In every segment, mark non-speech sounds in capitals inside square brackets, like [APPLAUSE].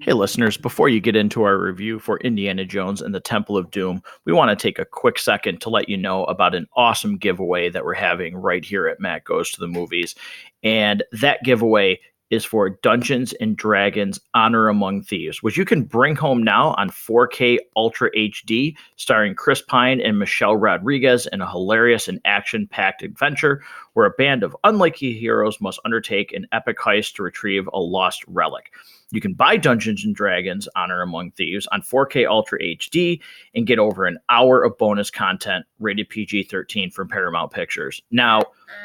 Hey, listeners, before you get into our review for Indiana Jones and the Temple of Doom, we want to take a quick second to let you know about an awesome giveaway that we're having right here at Matt Goes to the Movies. And that giveaway is for Dungeons and Dragons Honor Among Thieves, which you can bring home now on 4K Ultra HD, starring Chris Pine and Michelle Rodriguez in a hilarious and action packed adventure where a band of unlikely heroes must undertake an epic heist to retrieve a lost relic. You can buy Dungeons and Dragons Honor Among Thieves on 4K Ultra HD and get over an hour of bonus content rated PG 13 from Paramount Pictures. Now,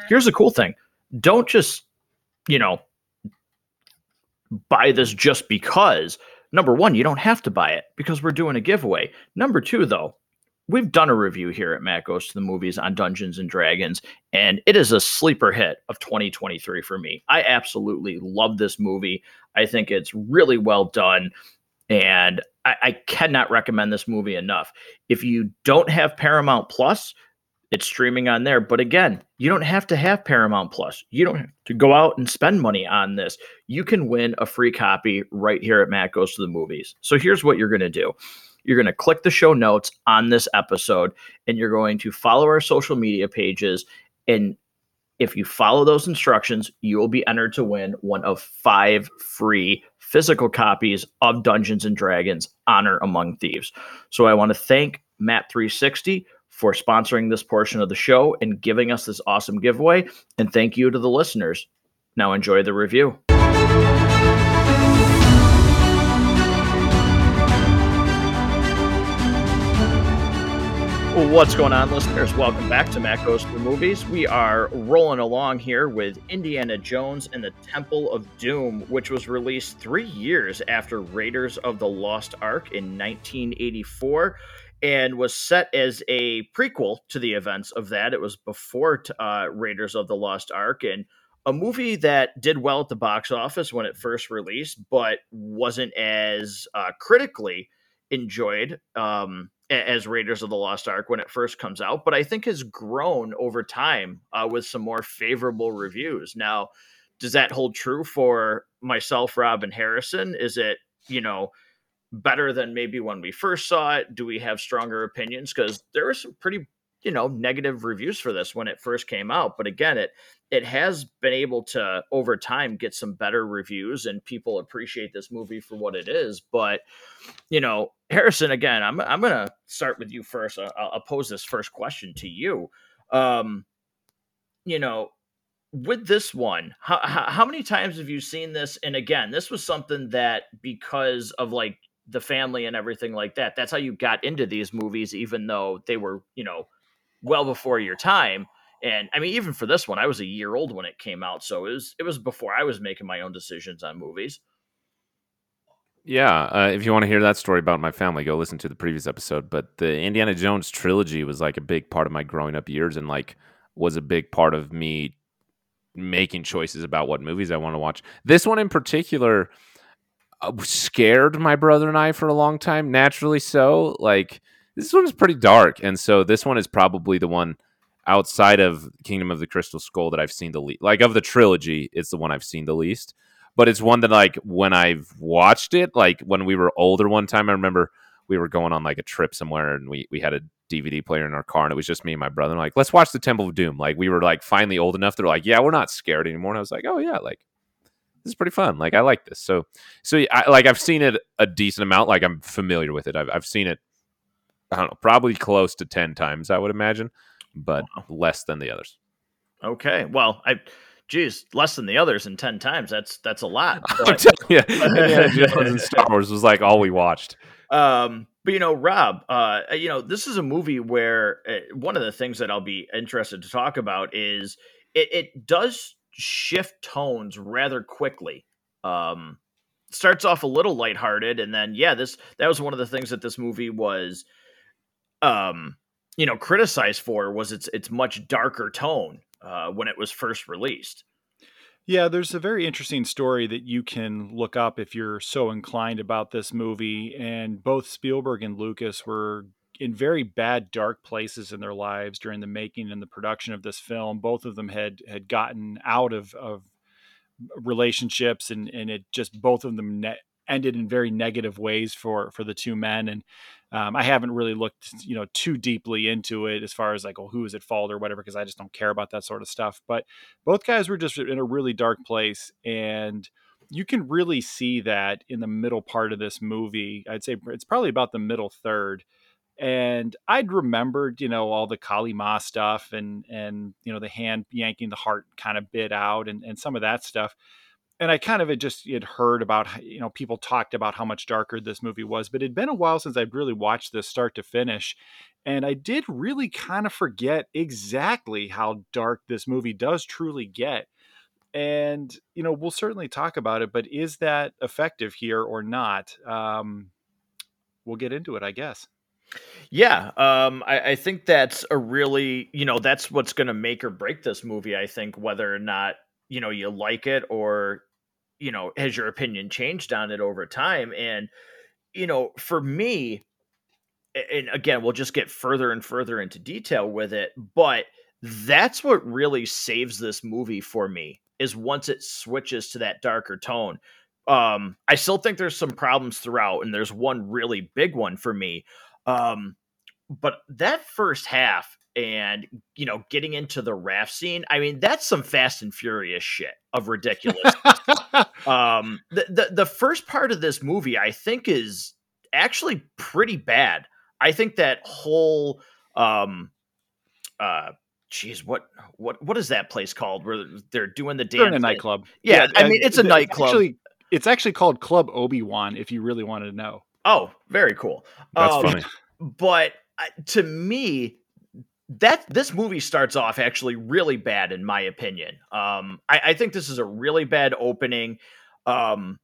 here's the cool thing don't just, you know, buy this just because. Number one, you don't have to buy it because we're doing a giveaway. Number two, though, we've done a review here at Matt Goes to the Movies on Dungeons and Dragons, and it is a sleeper hit of 2023 for me. I absolutely love this movie. I think it's really well done, and I, I cannot recommend this movie enough. If you don't have Paramount Plus, it's streaming on there. But again, you don't have to have Paramount Plus. You don't have to go out and spend money on this. You can win a free copy right here at Matt Goes to the Movies. So here's what you're going to do. You're going to click the show notes on this episode and you're going to follow our social media pages. And if you follow those instructions, you will be entered to win one of five free physical copies of Dungeons and Dragons Honor Among Thieves. So I want to thank Matt360 for sponsoring this portion of the show and giving us this awesome giveaway. And thank you to the listeners. Now enjoy the review. What's going on, listeners? Welcome back to Matt Goes the Movies. We are rolling along here with Indiana Jones and the Temple of Doom, which was released three years after Raiders of the Lost Ark in 1984 and was set as a prequel to the events of that. It was before uh, Raiders of the Lost Ark and a movie that did well at the box office when it first released, but wasn't as uh, critically enjoyed. Um, as Raiders of the Lost Ark when it first comes out, but I think has grown over time uh, with some more favorable reviews. Now, does that hold true for myself, Rob, and Harrison? Is it, you know, better than maybe when we first saw it? Do we have stronger opinions? Because there were some pretty, you know, negative reviews for this when it first came out. But again, it it has been able to over time get some better reviews and people appreciate this movie for what it is. But you know, Harrison, again, I'm I'm gonna start with you first. I'll, I'll pose this first question to you. Um, you know, with this one, how, how many times have you seen this? And again, this was something that because of like the family and everything like that, that's how you got into these movies, even though they were, you know, well before your time. And I mean, even for this one, I was a year old when it came out, so it was it was before I was making my own decisions on movies. Yeah, uh, if you want to hear that story about my family, go listen to the previous episode. But the Indiana Jones trilogy was like a big part of my growing up years, and like was a big part of me making choices about what movies I want to watch. This one in particular Uh, scared my brother and I for a long time. Naturally, so like this one is pretty dark, and so this one is probably the one outside of Kingdom of the Crystal Skull that I've seen the least. Like of the trilogy, it's the one I've seen the least but it's one that like when I've watched it, like when we were older one time, I remember we were going on like a trip somewhere and we we had a DVD player in our car and it was just me and my brother. And like, let's watch the Temple of Doom. Like we were like finally old enough. They're like, yeah, we're not scared anymore. And I was like, oh yeah, like this is pretty fun. Like I like this. So so I, like I've seen it a decent amount. Like I'm familiar with it. I've I've seen it. I don't know, probably close to ten times. I would imagine, but wow. less than the others. Okay. Well, I geez, less than the others in ten times. That's that's a lot. [LAUGHS] But, I'm telling you, Indiana Jones and Star Wars was like all we watched. Um, but you know, Rob, uh, you know, this is a movie where uh, one of the things that I'll be interested to talk about is it, it does shift tones rather quickly. Um, starts off a little lighthearted, and then yeah, this that was one of the things that this movie was, um, you know, criticized for was its its much darker tone uh, when it was first released. Yeah, there's a very interesting story that you can look up if you're so inclined about this movie. And both Spielberg and Lucas were in very bad, dark places in their lives during the making and the production of this film. Both of them had had gotten out of, of relationships, and and it just both of them ne- ended in very negative ways for for the two men and um, I haven't really looked, you know, too deeply into it as far as like, well, who is at fault or whatever, because I just don't care about that sort of stuff. But both guys were just in a really dark place, and you can really see that in the middle part of this movie. I'd say it's probably about the middle third. And I'd remembered, you know, all the Kali Ma stuff and and you know the hand yanking the heart kind of bit out and, and some of that stuff and I kind of had just had heard about you know people talked about how much darker this movie was, but it'd been a while since I'd really watched this start to finish, and I did really kind of forget exactly how dark this movie does truly get. And you know we'll certainly talk about it, but is that effective here or not? Um, we'll get into it, I guess. Yeah, um, I, I, think that's a really, you know, that's what's going to make or break this movie. I think whether or not you know you like it or you know, has your opinion changed on it over time? And, you know, for me, and again, we'll just get further and further into detail with it, but that's what really saves this movie for me is once it switches to that darker tone. Um, I still think there's some problems throughout, and there's one really big one for me. Um, but that first half and you know getting into the raft scene i mean that's some fast and furious shit of ridiculous [LAUGHS] um the, the the first part of this movie i think is actually pretty bad i think that whole um uh Jeez, what what what is that place called where they're doing the dance? They're in a nightclub. Yeah, yeah I mean it's a nightclub. Actually, it's actually called Club Obi Wan. If you really wanted to know. Oh, very cool. That's um, funny. But uh, to me, that this movie starts off actually really bad in my opinion. Um, I, I, think this is a really bad opening. Um,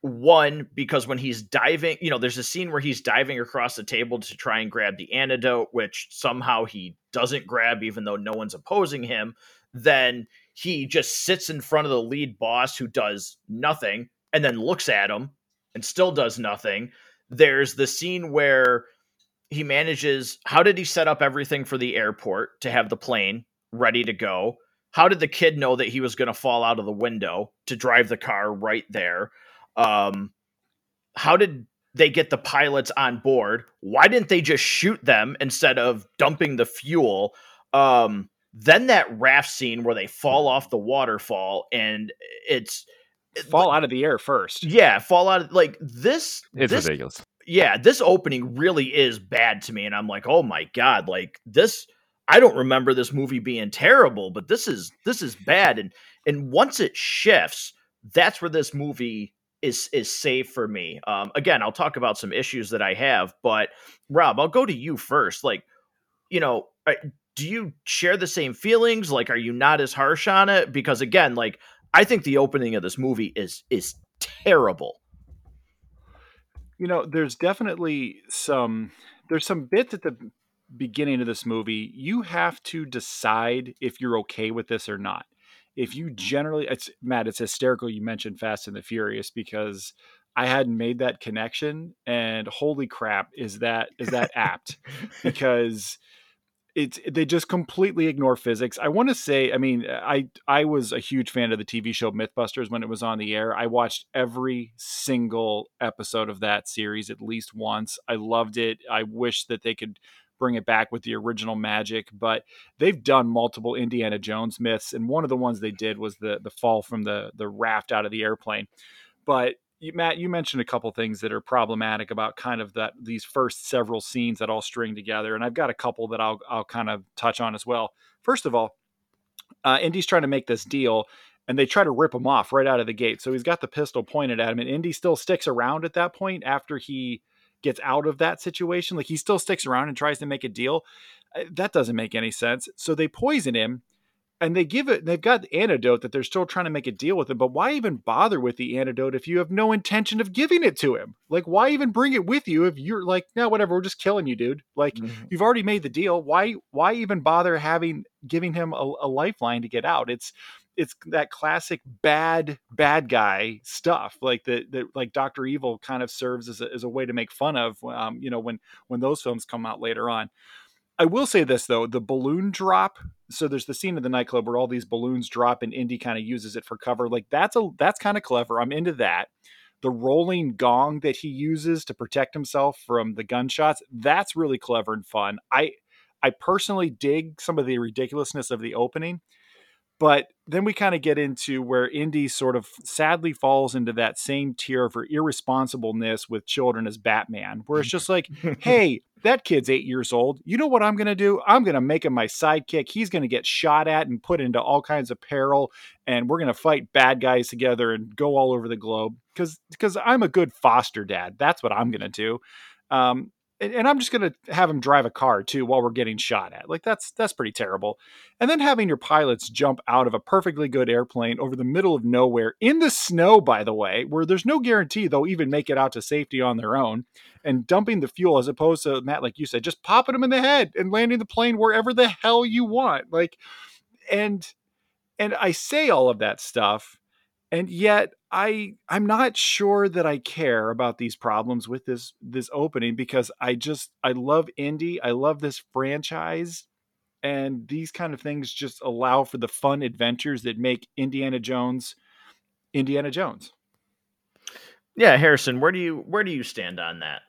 one because when he's diving, you know, there's a scene where he's diving across the table to try and grab the antidote, which somehow he doesn't grab, even though no one's opposing him. Then he just sits in front of the lead boss who does nothing, and then looks at him and still does nothing. There's the scene where he manages how did he set up everything for the airport to have the plane ready to go? How did the kid know that he was going to fall out of the window to drive the car right there? Um, how did they get the pilots on board? Why didn't they just shoot them instead of dumping the fuel? Um, then that raft scene where they fall off the waterfall and it's fall out of the air first yeah fall out of like this it's this, ridiculous yeah, this opening really is bad to me. And I'm like, oh my God, like this I don't remember this movie being terrible, but this is this is bad. And and once it shifts, that's where this movie is is safe for me. Um, again, I'll talk about some issues that I have, but Rob, I'll go to you first. Like, you know, do you share the same feelings? Like, are you not as harsh on it? Because again, like, I think the opening of this movie is is terrible you know, there's definitely some there's some bits at the beginning of this movie you have to decide if you're okay with this or not. If you generally it's Matt, it's hysterical you mentioned Fast and the Furious because I hadn't made that connection and holy crap is that is that [LAUGHS] apt because it's they just completely ignore physics. I want to say, I mean, I I was a huge fan of the TV show MythBusters when it was on the air. I watched every single episode of that series at least once. I loved it. I wish that they could bring it back with the original magic, but they've done multiple Indiana Jones myths, and one of the ones they did was the the fall from the the raft out of the airplane. But you, Matt, you mentioned a couple things that are problematic about kind of that these first several scenes that all string together, and I've got a couple that I'll I'll kind of touch on as well. First of all, uh, Indy's trying to make this deal, and they try to rip him off right out of the gate. So he's got the pistol pointed at him, and Indy still sticks around at that point after he gets out of that situation. Like he still sticks around and tries to make a deal. Uh, that doesn't make any sense. So they poison him and they give it they've got the antidote that they're still trying to make a deal with him but why even bother with the antidote if you have no intention of giving it to him? Like why even bring it with you if you're like no whatever we're just killing you dude. Like mm-hmm. you've already made the deal. Why why even bother having giving him a, a lifeline to get out? It's it's that classic bad bad guy stuff like that that like dr evil kind of serves as a, as a way to make fun of um, you know when when those films come out later on I will say this though, the balloon drop. So there's the scene of the nightclub where all these balloons drop and Indy kind of uses it for cover. Like that's a that's kind of clever. I'm into that. the rolling gong that he uses to protect himself from the gunshots, that's really clever and fun. I I personally dig some of the ridiculousness of the opening, but then we kind of get into where Indy sort of sadly falls into that same tier for irresponsibleness with children as Batman, where it's just like, [LAUGHS] hey, that kid's eight years old. You know what I'm going to do? I'm going to make him my sidekick. He's going to get shot at and put into all kinds of peril, and we're going to fight bad guys together and go all over the globe because because I'm a good foster dad. That's what I'm going to do. Um, and, I'm just going to have him drive a car too while we're getting shot at. Like that's that's pretty terrible. And then having your pilots jump out of a perfectly good airplane over the middle of nowhere in the snow, by the way, where there's no guarantee they'll even make it out to safety on their own, and dumping the fuel as opposed to Matt, like you said, just popping them in the head and landing the plane wherever the hell you want. Like, and and I say all of that stuff and yet I I'm not sure that I care about these problems with this this opening because I just I love Indy. I love this franchise and these kind of things just allow for the fun adventures that make Indiana Jones Indiana Jones. Yeah, Harrison, where do you where do you stand on that?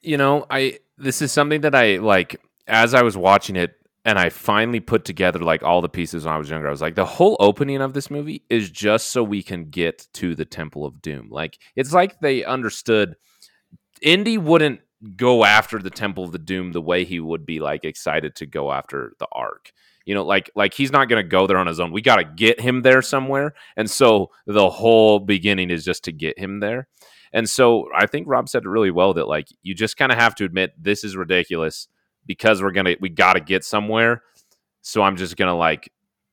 You know, I this is something that I like as I was watching it and I finally put together like all the pieces when I was younger. I was like, the whole opening of this movie is just so we can get to the Temple of Doom. Like, it's like they understood Indy wouldn't go after the Temple of the Doom the way he would be like excited to go after the Ark. You know, like like he's not to go there on his own. We got to get him there somewhere, and so the whole beginning is just to get him there. And so I think Rob said it really well that like you just kind of have to admit this is ridiculous because we're gonna we got to get somewhere. So I'm just gonna like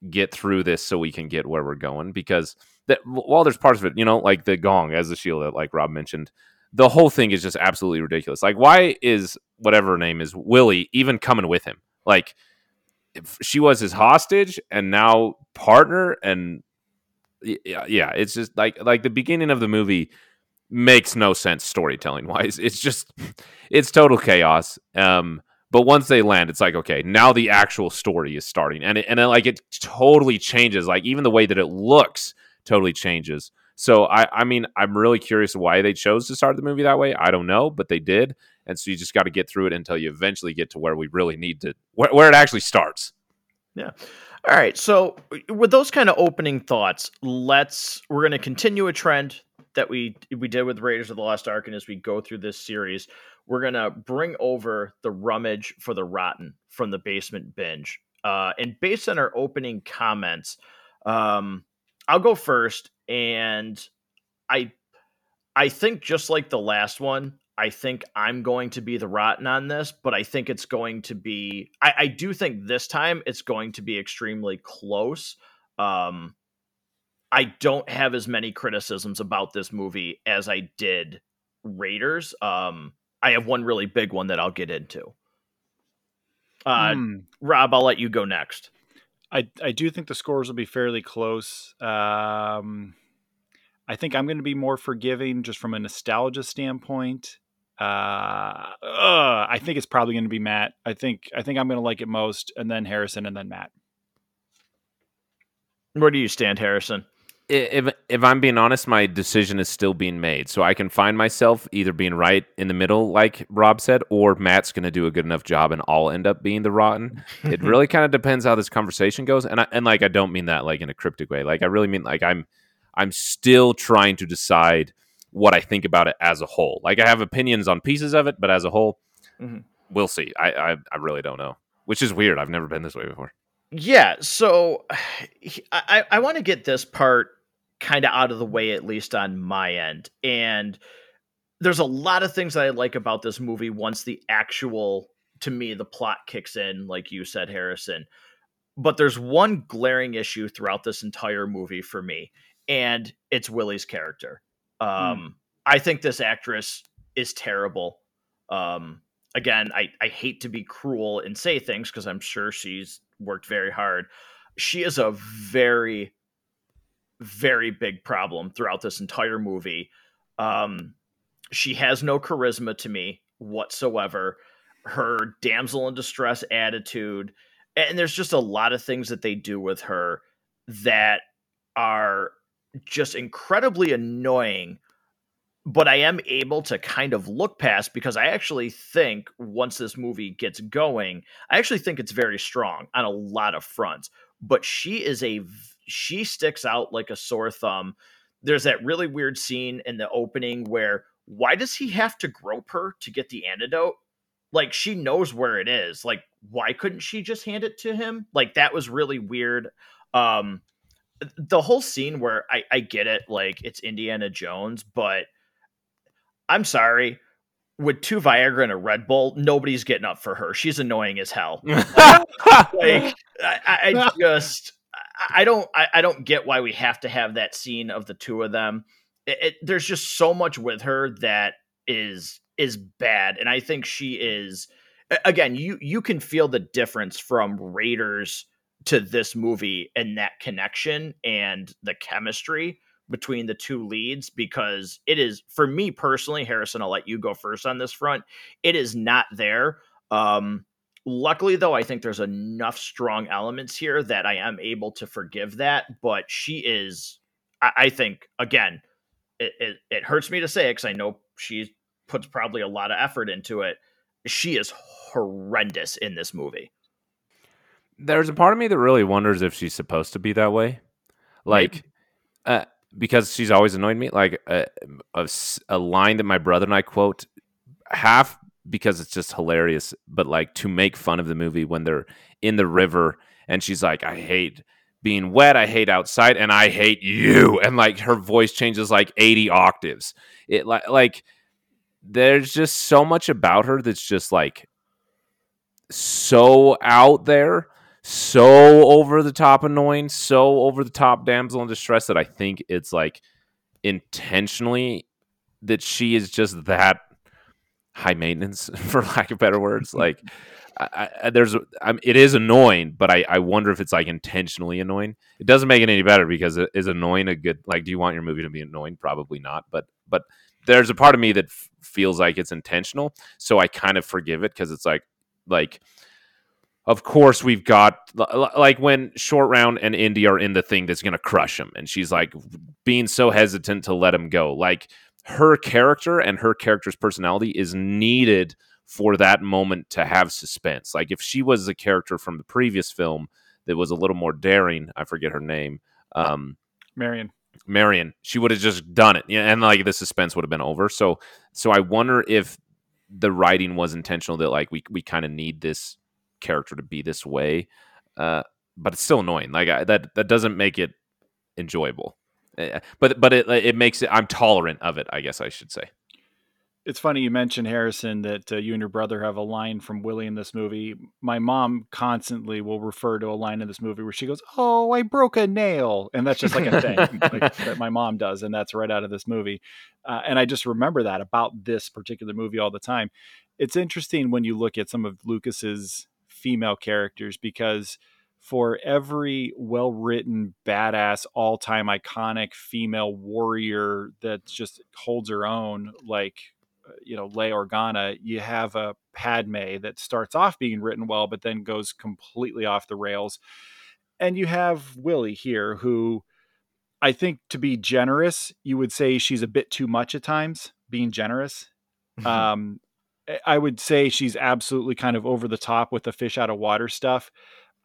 get through this so we can get where we're going because that while there's parts of it, you know, like the gong as the shield that like Rob mentioned, the whole thing is just absolutely ridiculous. Like, why is whatever name is Willie even coming with him? Like, she was his hostage and now partner, and yeah, yeah, it's just like like the beginning of the movie makes no sense storytelling wise. [LAUGHS] It's just it's total chaos. Um, but once they land, it's like okay, now the actual story is starting, and it, and it, like it totally changes. Like even the way that it looks totally changes. So I I mean I'm really curious why they chose to start the movie that way. I don't know, but they did, and so you just got to get through it until you eventually get to where we really need to where, where it actually starts. Yeah. All right. So with those kind of opening thoughts, let's we're going to continue a trend that we we did with Raiders of the Lost Ark, and as we go through this series, we're gonna bring over the rummage for the rotten from the basement binge. Uh, and based on our opening comments, um, I'll go first, and I I think just like the last one, I think I'm going to be the rotten on this, but I think it's going to be I, I do think this time it's going to be extremely close. Um I don't have as many criticisms about this movie as I did Raiders. Um I have one really big one that I'll get into. Uh, mm. Rob, I'll let you go next. I I do think the scores will be fairly close. Um, I think I'm going to be more forgiving just from a nostalgia standpoint. Uh, uh, I think it's probably going to be Matt. I think I think I'm going to like it most, and then Harrison, and then Matt. Where do you stand, Harrison? If if I'm being honest, my decision is still being made. So I can find myself either being right in the middle, like Rob said, or Matt's going to do a good enough job, and I'll end up being the rotten. [LAUGHS] it really kind of depends how this conversation goes, and I, and like I don't mean that like in a cryptic way. Like I really mean like I'm I'm still trying to decide what I think about it as a whole. Like I have opinions on pieces of it, but as a whole, mm-hmm. we'll see. I, I I really don't know, which is weird. I've never been this way before. Yeah, so [SIGHS] I, I want to get this part kind of out of the way, at least on my end. And there's a lot of things that I like about this movie once the actual, to me, the plot kicks in, like you said, Harrison. But there's one glaring issue throughout this entire movie for me, and it's Willie's character. Hmm. Um, mm. I think this actress is terrible. Um, again, I, I hate to be cruel and say things because I'm sure she's worked very hard. She is a very very big problem throughout this entire movie. Um, she has no charisma to me whatsoever. Her damsel in distress attitude, and there's just a lot of things that they do with her that are just incredibly annoying but I am able to kind of look past because I actually think once this movie gets going, I actually think it's very strong on a lot of fronts. But she is a she sticks out like a sore thumb. There's that really weird scene in the opening where why does he have to grope her to get the antidote? Like she knows where it is. Like why couldn't she just hand it to him? Like that was really weird. Um the whole scene where I, I get it, like it's Indiana Jones, but I'm sorry. With two Viagra and a Red Bull, nobody's getting up for her. She's annoying as hell. [LAUGHS] like I, I just I don't I, I, don't get why we have to have that scene of the two of them. It, it, there's just so much with her that is is bad, and I think she is. Again, you you can feel the difference from Raiders to this movie and that connection and the chemistry between the two leads because it is for me personally harrison i'll let you go first on this front it is not there um luckily though i think there's enough strong elements here that i am able to forgive that but she is i, I think again it, it, it hurts me to say it because i know she puts probably a lot of effort into it she is horrendous in this movie there's a part of me that really wonders if she's supposed to be that way like uh, because she's always annoyed me. Like a, a, a, line that my brother and I quote, half because it's just hilarious, but like to make fun of the movie when they're in the river and she's like, I hate being wet, I hate outside, and I hate you. And like her voice changes like 80 octaves. It like like there's just so much about her that's just like so out there so over the top annoying, so over the top damsel in distress that I think it's like intentionally that she is just that high maintenance, [LAUGHS] for lack of better words. [LAUGHS] like, I, I, there's, I'm, it is annoying, but I, I wonder if it's like intentionally annoying. It doesn't make it any better because it is annoying a good. Like, do you want your movie to be annoying? Probably not. But, but there's a part of me that f- feels like it's intentional, so I kind of forgive it because it's like, like of course we've got like when short round and indy are in the thing that's going to crush him and she's like being so hesitant to let him go like her character and her character's personality is needed for that moment to have suspense like if she was a character from the previous film that was a little more daring i forget her name um marion marion she would have just done it yeah and like the suspense would have been over so so i wonder if the writing was intentional that like we we kind of need this character to be this way. Uh, but it's still annoying. Like I, that that doesn't make it enjoyable. Uh, but but it it makes it. I'm tolerant of it. I guess I should say. It's funny you mentioned Harrison that uh, you and your brother have a line from Willie in this movie. My mom constantly will refer to a line in this movie where she goes, "Oh, I broke a nail," and that's just like a thing [LAUGHS] like, that my mom does, and that's right out of this movie. Uh, and I just remember that about this particular movie all the time. It's interesting when you look at some of Lucas's female characters because for every well written, badass, all time iconic female warrior that just holds her own, like, uh, you know, Leia Organa, you have a Padme that starts off being written well, but then goes completely off the rails. And you have Willie here, who I think to be generous, you would say she's a bit too much at times, being generous. um, I would say she's absolutely kind of over the top with the fish out of water stuff.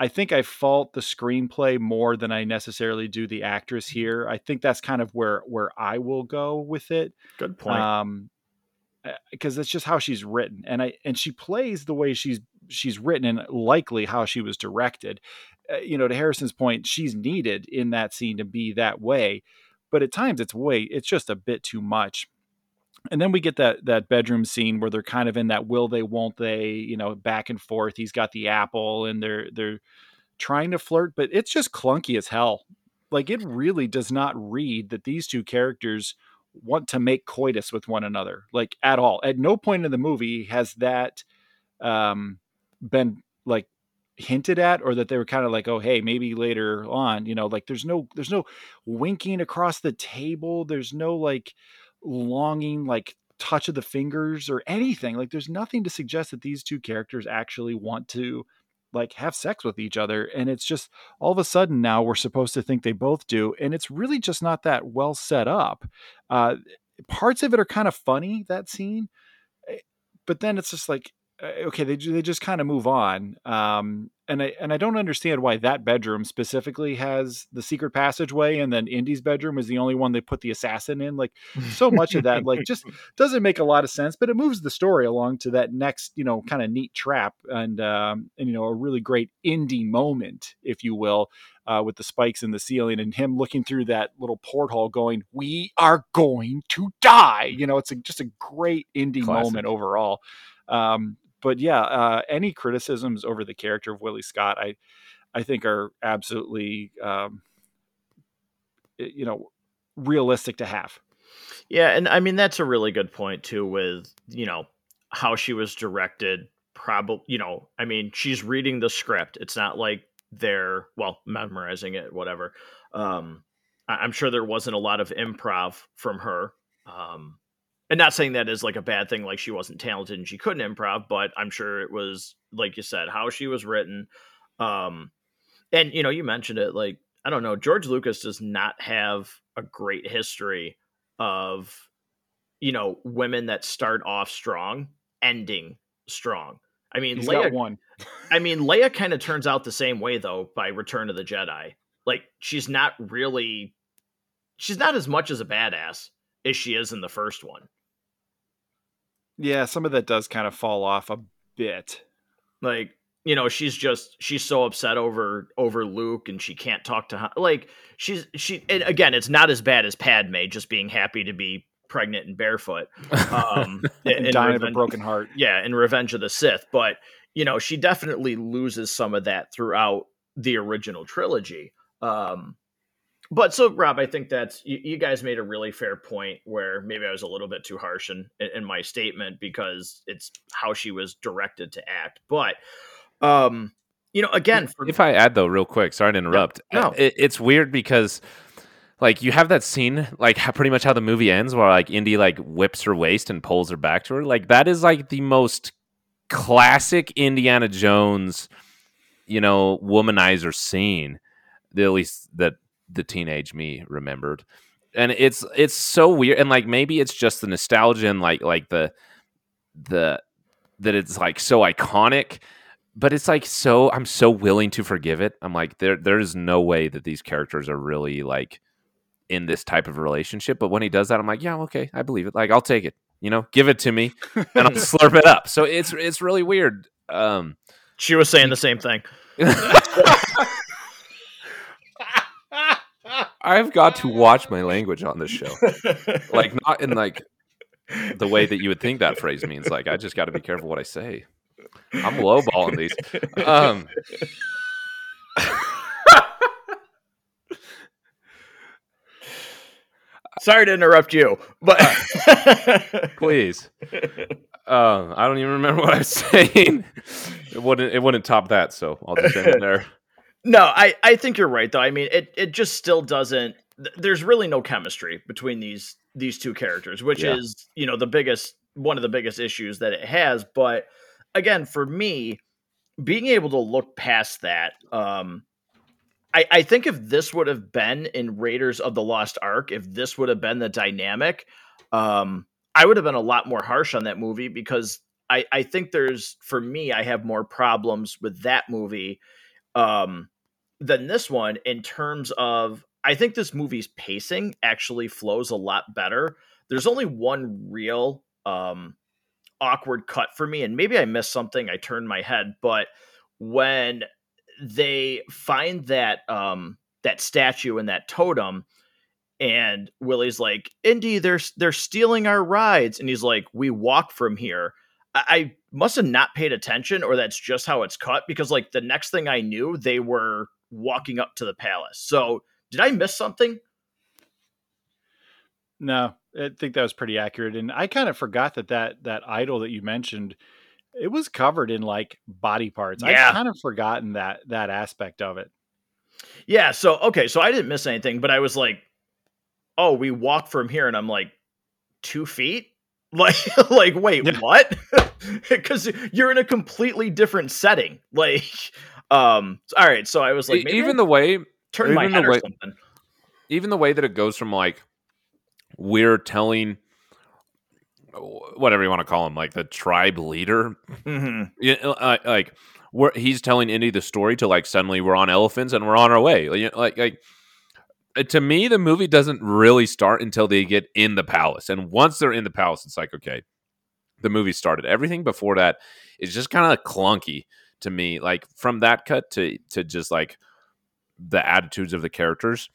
I think I fault the screenplay more than I necessarily do the actress mm-hmm. here. I think that's kind of where where I will go with it. Good point. Um, because that's just how she's written, and I and she plays the way she's she's written, and likely how she was directed. Uh, you know, to Harrison's point, she's needed in that scene to be that way, but at times it's way it's just a bit too much and then we get that that bedroom scene where they're kind of in that will they won't they you know back and forth. He's got the apple and they're they're trying to flirt but it's just clunky as hell. Like it really does not read that these two characters want to make coitus with one another like at all. At no point in the movie has that um been like hinted at or that they were kind of like oh hey maybe later on you know like there's no there's no winking across the table. There's no like longing like touch of the fingers or anything like there's nothing to suggest that these two characters actually want to like have sex with each other and it's just all of a sudden now we're supposed to think they both do and it's really just not that well set up uh, parts of it are kind of funny that scene eh, but then it's just like uh, okay, they they just kind of move on. Um, and I and I don't understand why that bedroom specifically has the secret passageway, and then Indy's bedroom is the only one they put the assassin in. Like so much of that, like [LAUGHS] just doesn't make a lot of sense. But it moves the story along to that next, you know, kind of neat trap and um, and you know a really great Indy moment, if you will, uh, with the spikes in the ceiling and him looking through that little porthole, going, "We are going to die." You know, it's a, just a great Indy Classic. moment overall. Um, but yeah, uh, any criticisms over the character of Willie Scott, I I think are absolutely um, you know realistic to have. Yeah, and I mean that's a really good point too with, you know, how she was directed probably, you know, I mean, she's reading the script. It's not like they're well memorizing it whatever. Um I'm sure there wasn't a lot of improv from her. Um and not saying that is like a bad thing like she wasn't talented and she couldn't improv but i'm sure it was like you said how she was written um and you know you mentioned it like i don't know george lucas does not have a great history of you know women that start off strong ending strong. I mean He's leia one. I mean leia kind of turns out the same way though by return of the jedi. Like she's not really she's not as much as a badass as she is in the first one yeah, some of that does kind of fall off a bit. Like, you know, she's just she's so upset over over Luke and she can't talk to him. Like she's she and again, it's not as bad as Padme just being happy to be pregnant and barefoot. Um [LAUGHS] and dying of a broken heart. Yeah, in Revenge of the Sith, but you know, she definitely loses some of that throughout the original trilogy. Um but so Rob, I think that's you, you, guys made a really fair point where maybe I was a little bit too harsh in, in my statement because it's how she was directed to act. But um, you know, again, for, if I add though, real quick, sorry to interrupt. No, it, it's weird because like you have that scene, like pretty much how the movie ends, where like Indy like whips her waist and pulls her back to her. Like that is like the most classic Indiana Jones, you know, womanizer scene. At least that the teenage me remembered. And it's it's so weird and like maybe it's just the nostalgia and like like the the that it's like so iconic but it's like so i'm so willing to forgive it. I'm like there there's no way that these characters are really like in this type of relationship but when he does that i'm like yeah okay i believe it. Like i'll take it. You know give it to me and i'll [LAUGHS] slurp it up. So it's it's really weird um she was saying the same thing [LAUGHS] I've got to watch my language on this show. [LAUGHS] like not in like the way that you would think that phrase means. Like I just got to be careful what I say. I'm lowballing these. Um, Sorry to interrupt you, but please. Uh, I don't even remember what I was saying. It wouldn't. It wouldn't top that. So I'll just end it there. No, I, I think you're right though. I mean, it it just still doesn't. There's really no chemistry between these these two characters, which yeah. is you know the biggest one of the biggest issues that it has. But again, for me, being able to look past that, um, I, I think if this would have been in Raiders of the Lost Ark, if this would have been the dynamic, um, I would have been a lot more harsh on that movie because I, I think there's for me, I have more problems with that movie um, than this one in terms of I think this movie's pacing actually flows a lot better. There's only one real um, awkward cut for me, and maybe I missed something. I turned my head, but when they find that um, that statue and that totem, and Willie's like, "Indy, they're they're stealing our rides," and he's like, "We walk from here." I must have not paid attention, or that's just how it's cut. Because like the next thing I knew, they were walking up to the palace. So did I miss something? No, I think that was pretty accurate. And I kind of forgot that that that idol that you mentioned, it was covered in like body parts. Yeah. I kind of forgotten that that aspect of it. Yeah. So okay, so I didn't miss anything, but I was like, oh, we walk from here, and I'm like, two feet. [LAUGHS] Like, like, wait, what? [LAUGHS] because you're in a completely different setting. Like, um, all right. So I was like, even the way turn my head or way, something. Even the way that it goes from like we're telling whatever you want to call him, like the tribe leader. Mm-hmm. Yeah, uh, like we're, he's telling Indy the story to like suddenly we're on elephants and we're on our way. Like, like, like uh, to me, the movie doesn't really start until they get in the palace, and once they're in the palace, it's like okay, the movie started. Everything before that is just kind of clunky to me. Like from that cut to to just like the attitudes of the characters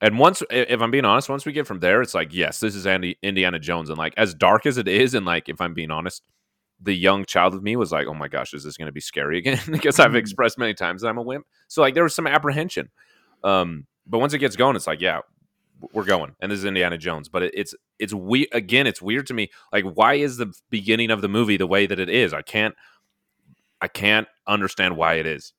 and once, if I'm being honest, once we get from there, it's like, yes, this is Andy, Indiana Jones, and like as dark as it is, and like if I'm being honest, the young child of me was like, oh my gosh, is this going to be scary again? [LAUGHS] because I've mm-hmm. expressed many times that I'm a wimp, so like there was some apprehension. Um, but once it gets going, it's like, yeah, we're going, and this is Indiana Jones. But it, it's it's we again, it's weird to me. Like, why is the beginning of the movie the way that it is? I can't, I can't understand why it is.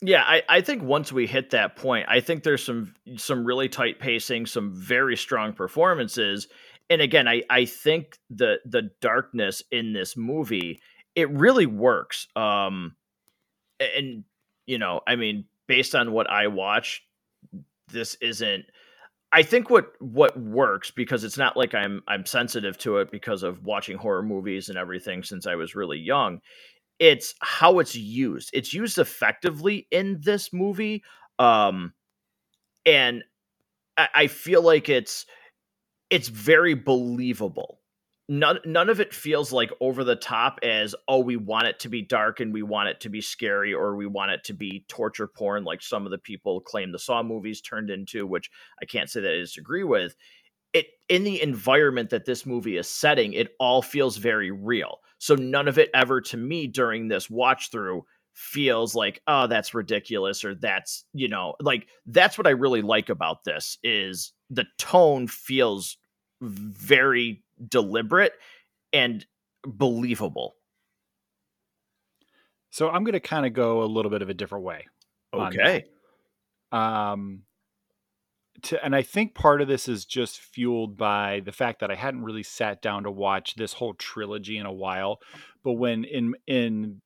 Yeah, I, I think once we hit that point, I think there's some some really tight pacing, some very strong performances. And again, I, I think the the darkness in this movie, it really works. Um and you know, I mean, based on what I watch, this isn't I think what what works because it's not like I'm I'm sensitive to it because of watching horror movies and everything since I was really young it's how it's used. It's used effectively in this movie. Um and I, I feel like it's it's very believable. None none of it feels like over the top as oh we want it to be dark and we want it to be scary or we want it to be torture porn like some of the people claim the Saw movies turned into, which I can't say that I disagree with. It in the environment that this movie is setting, it all feels very real. So none of it ever to me during this watch through feels like oh that's ridiculous or that's you know like that's what i really like about this is the tone feels very deliberate and believable. So i'm going to kind of go a little bit of a different way okay. Um to, and I think part of this is just fueled by the fact that I hadn't really sat down to watch this whole trilogy in a while. But when in in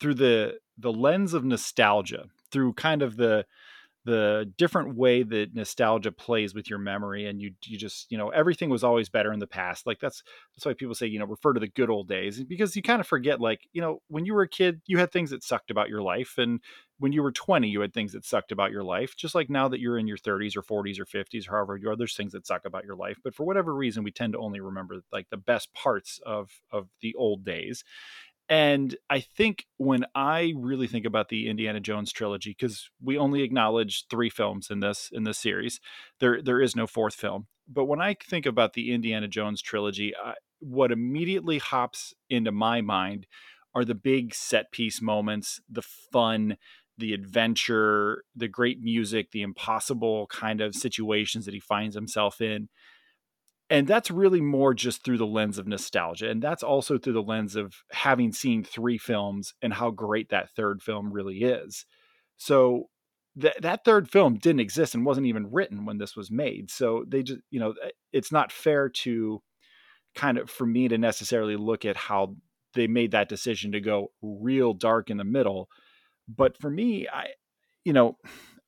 through the the lens of nostalgia, through kind of the the different way that nostalgia plays with your memory and you you just you know everything was always better in the past like that's that's why people say you know refer to the good old days because you kind of forget like you know when you were a kid you had things that sucked about your life and when you were 20 you had things that sucked about your life just like now that you're in your 30s or 40s or 50s or however you are there's things that suck about your life but for whatever reason we tend to only remember like the best parts of of the old days and I think when I really think about the Indiana Jones trilogy, because we only acknowledge three films in this in this series, there there is no fourth film. But when I think about the Indiana Jones trilogy, I, what immediately hops into my mind are the big set piece moments, the fun, the adventure, the great music, the impossible kind of situations that he finds himself in and that's really more just through the lens of nostalgia and that's also through the lens of having seen three films and how great that third film really is. So that that third film didn't exist and wasn't even written when this was made so they just you know eh, it's not fair to kind of for me to necessarily look at how they made that decision to go real dark in the middle but for me i you know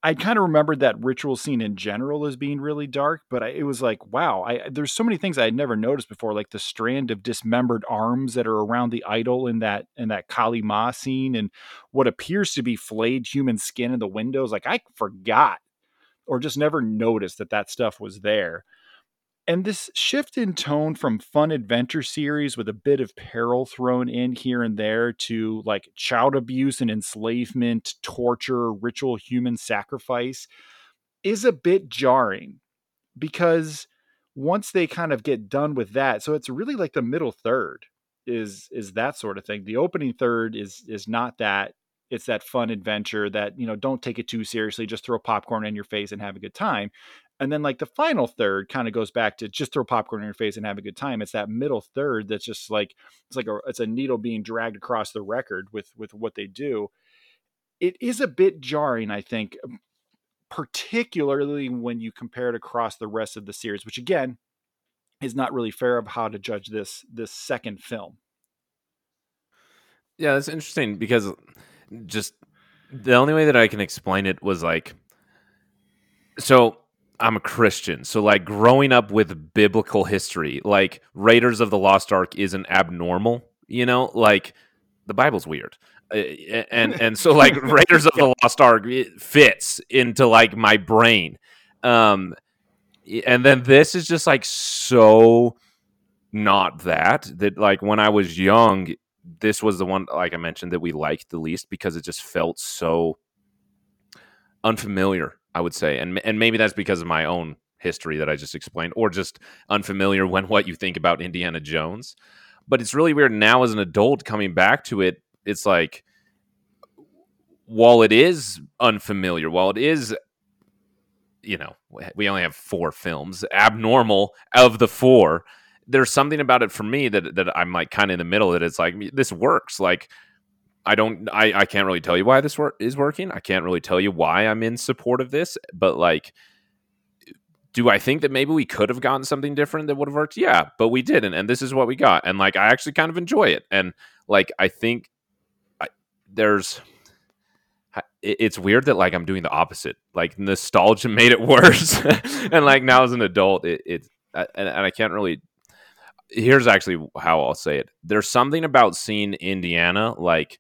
I kind of remembered that ritual scene in general as being really dark, but I, it was like, wow, I, there's so many things I had never noticed before, like the strand of dismembered arms that are around the idol in that in that Kali Ma scene, and what appears to be flayed human skin in the windows. Like I forgot, or just never noticed that that stuff was there. And this shift in tone from fun adventure series with a bit of peril thrown in here and there to like child abuse and enslavement, torture, ritual human sacrifice is a bit jarring because once they kind of get done with that, so it's really like the middle third is is that sort of thing. The opening third is is not that it's that fun adventure that you know don't take it too seriously just throw popcorn in your face and have a good time and then like the final third kind of goes back to just throw popcorn in your face and have a good time. It's that middle third that's just like it's like a it's a needle being dragged across the record with with what they do. It is a bit jarring, I think, particularly when you compare it across the rest of the series, which again is not really fair of how to judge this this second film. Yeah, that's interesting because just the only way that I can explain it was like so I'm a Christian. So like growing up with biblical history, like Raiders of the Lost Ark isn't abnormal, you know? Like the Bible's weird. Uh, and and so like [LAUGHS] Raiders of the Lost Ark fits into like my brain. Um and then this is just like so not that that like when I was young this was the one like I mentioned that we liked the least because it just felt so unfamiliar, I would say. And and maybe that's because of my own history that I just explained or just unfamiliar [LAUGHS] when what you think about Indiana Jones. But it's really weird now as an adult coming back to it, it's like while it is unfamiliar, while it is you know, we only have four films, abnormal of the four, there's something about it for me that that I'm like kind of in the middle that it's like this works. Like I don't I I can't really tell you why this work is working. I can't really tell you why I'm in support of this, but like do I think that maybe we could have gotten something different that would have worked? Yeah, but we didn't and this is what we got. And like I actually kind of enjoy it. And like I think I, there's it's weird that like I'm doing the opposite. Like nostalgia [LAUGHS] made it worse, [LAUGHS] and like now as an adult, it, it and, and I can't really here's actually how I'll say it. There's something about seeing Indiana like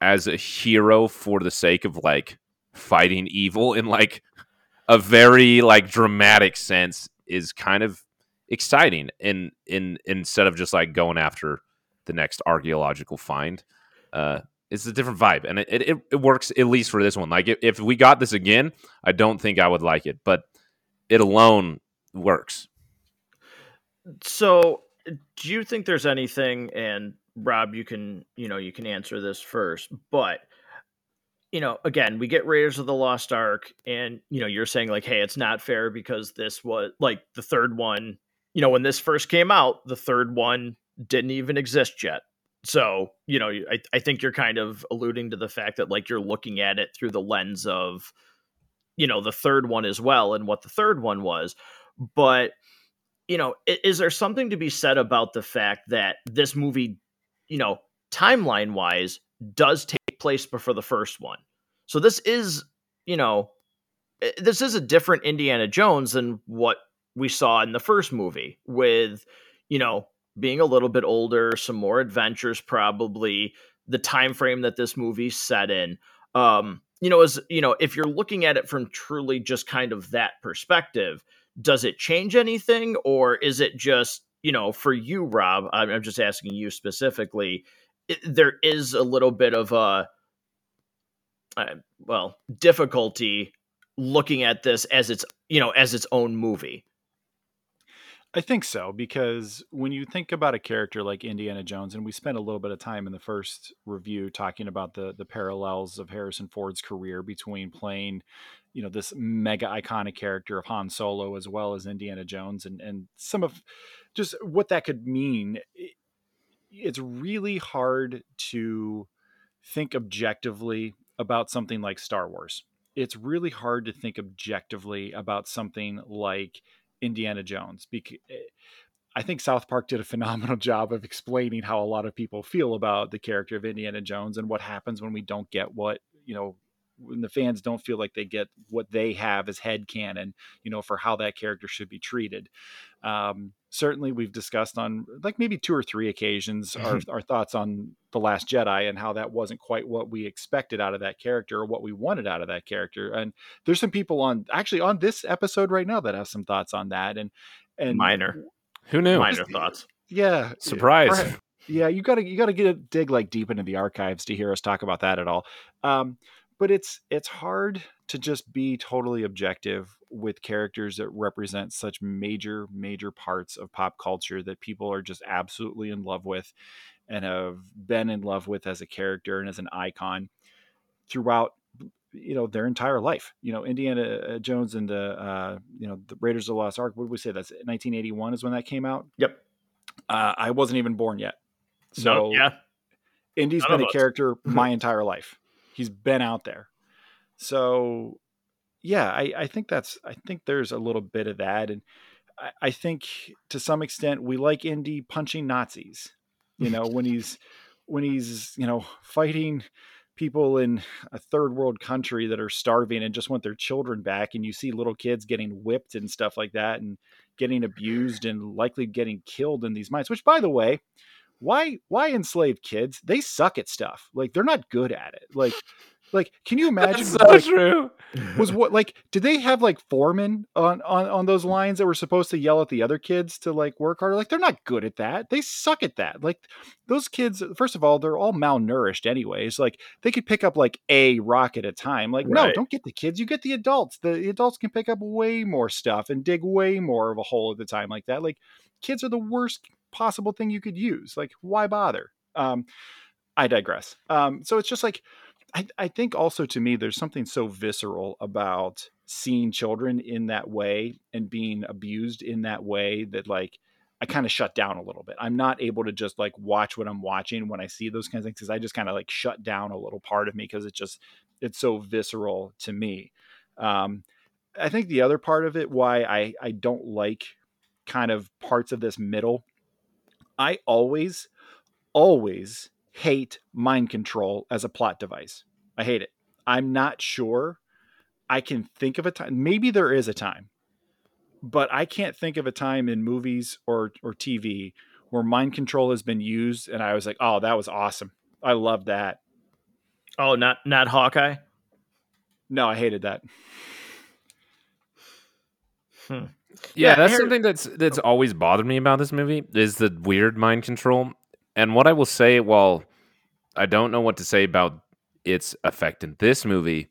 as a hero for the sake of like fighting evil in like a very like dramatic sense is kind of exciting in in instead of just like going after the next archaeological find. Uh it's a different vibe and it, it, it works at least for this one. Like if, if we got this again, I don't think I would like it, but it alone works. So, do you think there's anything, and Rob, you can, you know, you can answer this first, but you know, again, we get Raiders of the Lost Ark, and you know, you're saying like, hey, it's not fair because this was like the third one. You know, when this first came out, the third one didn't even exist yet. So, you know, I, I think you're kind of alluding to the fact that like you're looking at it through the lens of, you know, the third one as well and what the third one was. But you know, is there something to be said about the fact that this movie, you know, timeline wise, does take place before the first one? So this is, you know, eh, this is a different Indiana Jones than what we saw in the first movie with, you know, being a little bit older, some more adventures probably, the time frame that this movie set in. Um, you know, as you know, if you're looking at it from truly just kind of that perspective, does it change anything or is it just you know for you rob i'm, I'm just asking you specifically it, there is a little bit of a uh, well difficulty looking at this as its you know as its own movie. I think so because when you think about a character like Indiana Jones, and we spent a little bit of time in the first review talking about the the parallels of Harrison Ford's career between playing you know this mega iconic character of Han Solo as well as Indiana Jones and and some of just what that could mean it's really hard to think objectively about something like Star Wars it's really hard to think objectively about something like Indiana Jones eh, I think South Park did a phenomenal [LAUGHS] job of explaining how a lot of people feel about the character of Indiana Jones and what happens when we don't get what you know when the fans don't feel like they get what they have as head canon, you know, for how that character should be treated. Um, certainly, we've discussed on like maybe two or three occasions our, mm-hmm. our thoughts on the Last Jedi and how that wasn't quite what we expected out of that character or what we wanted out of that character. And there's some people on actually on this episode right now that have some thoughts on that. And and minor, who knew? Minor thoughts. Yeah, surprise. Yeah, you gotta you gotta get a dig like deep into the archives to hear us talk about that at all. Um, but it's it's hard to just be totally objective with characters that represent such major major parts of pop culture that people are just absolutely in love with and have been in love with as a character and as an icon throughout you know their entire life. You know indiana uh, jones and the uh, you know the raiders of the lost ark what did we say that's 1981 is when that came out? Yep. Uh, i wasn't even born yet. So no, yeah. Indy's None been a character my [LAUGHS] entire life he's been out there. So yeah, I, I think that's I think there's a little bit of that. And I, I think to some extent we like Indy punching Nazis. You know, when he's [LAUGHS] when he's you know fighting people in a third world country that are starving and just want their children back and you see little kids getting whipped and stuff like that and getting abused and likely getting killed in these mines which by the way why why enslave kids they suck at stuff like they're not good at it like [LAUGHS] like, can you imagine? That's so like, true. Was [LAUGHS] what like? Did they have like foremen on, on on those lines that were supposed to yell at the other kids to like work harder? Like, they're not good at that. They suck at that. Like, those kids. First of all, they're all malnourished anyways. Like, they could pick up like a rock at a time. Like, right. no, don't get the kids. You get the adults. The adults can pick up way more stuff and dig way more of a hole at the time like that. Like, kids are the worst possible thing you could use. Like, why bother? Um, I digress. Um, so it's just like I, I think also to me, there's something so visceral about seeing children in that way and being abused in that way that like I kind of shut down a little bit. I'm not able to just like watch what I'm watching when I see those kinds of things because I just kind of like shut down a little part of me because it's just it's so visceral to me. Um, I think the other part of it why I I don't like kind of parts of this middle. I always always hate mind control as a plot device. I hate it. I'm not sure I can think of a time. Maybe there is a time, but I can't think of a time in movies or or TV where mind control has been used and I was like, "Oh, that was awesome. I love that." Oh, not not Hawkeye? No, I hated that. Hmm. Yeah, yeah, that's something that's that's always bothered me about this movie is the weird mind control. And what I will say, while I don't know what to say about its effect in this movie.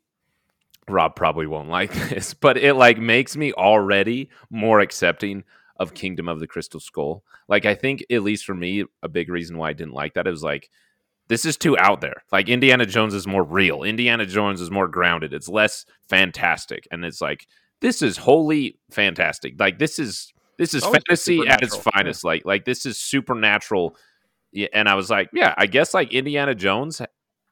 Rob probably won't [LAUGHS] like this, but it like makes me already more accepting of Kingdom of the Crystal Skull. Like I think at least for me, a big reason why I didn't like that is like this is too out there. Like Indiana Jones is more real. Indiana Jones is more grounded. It's less fantastic, and it's like this is wholly fantastic. Like this is this is fantasy at its finest. Yeah. Like like this is supernatural yeah, and I was like, yeah, I guess like Indiana Jones,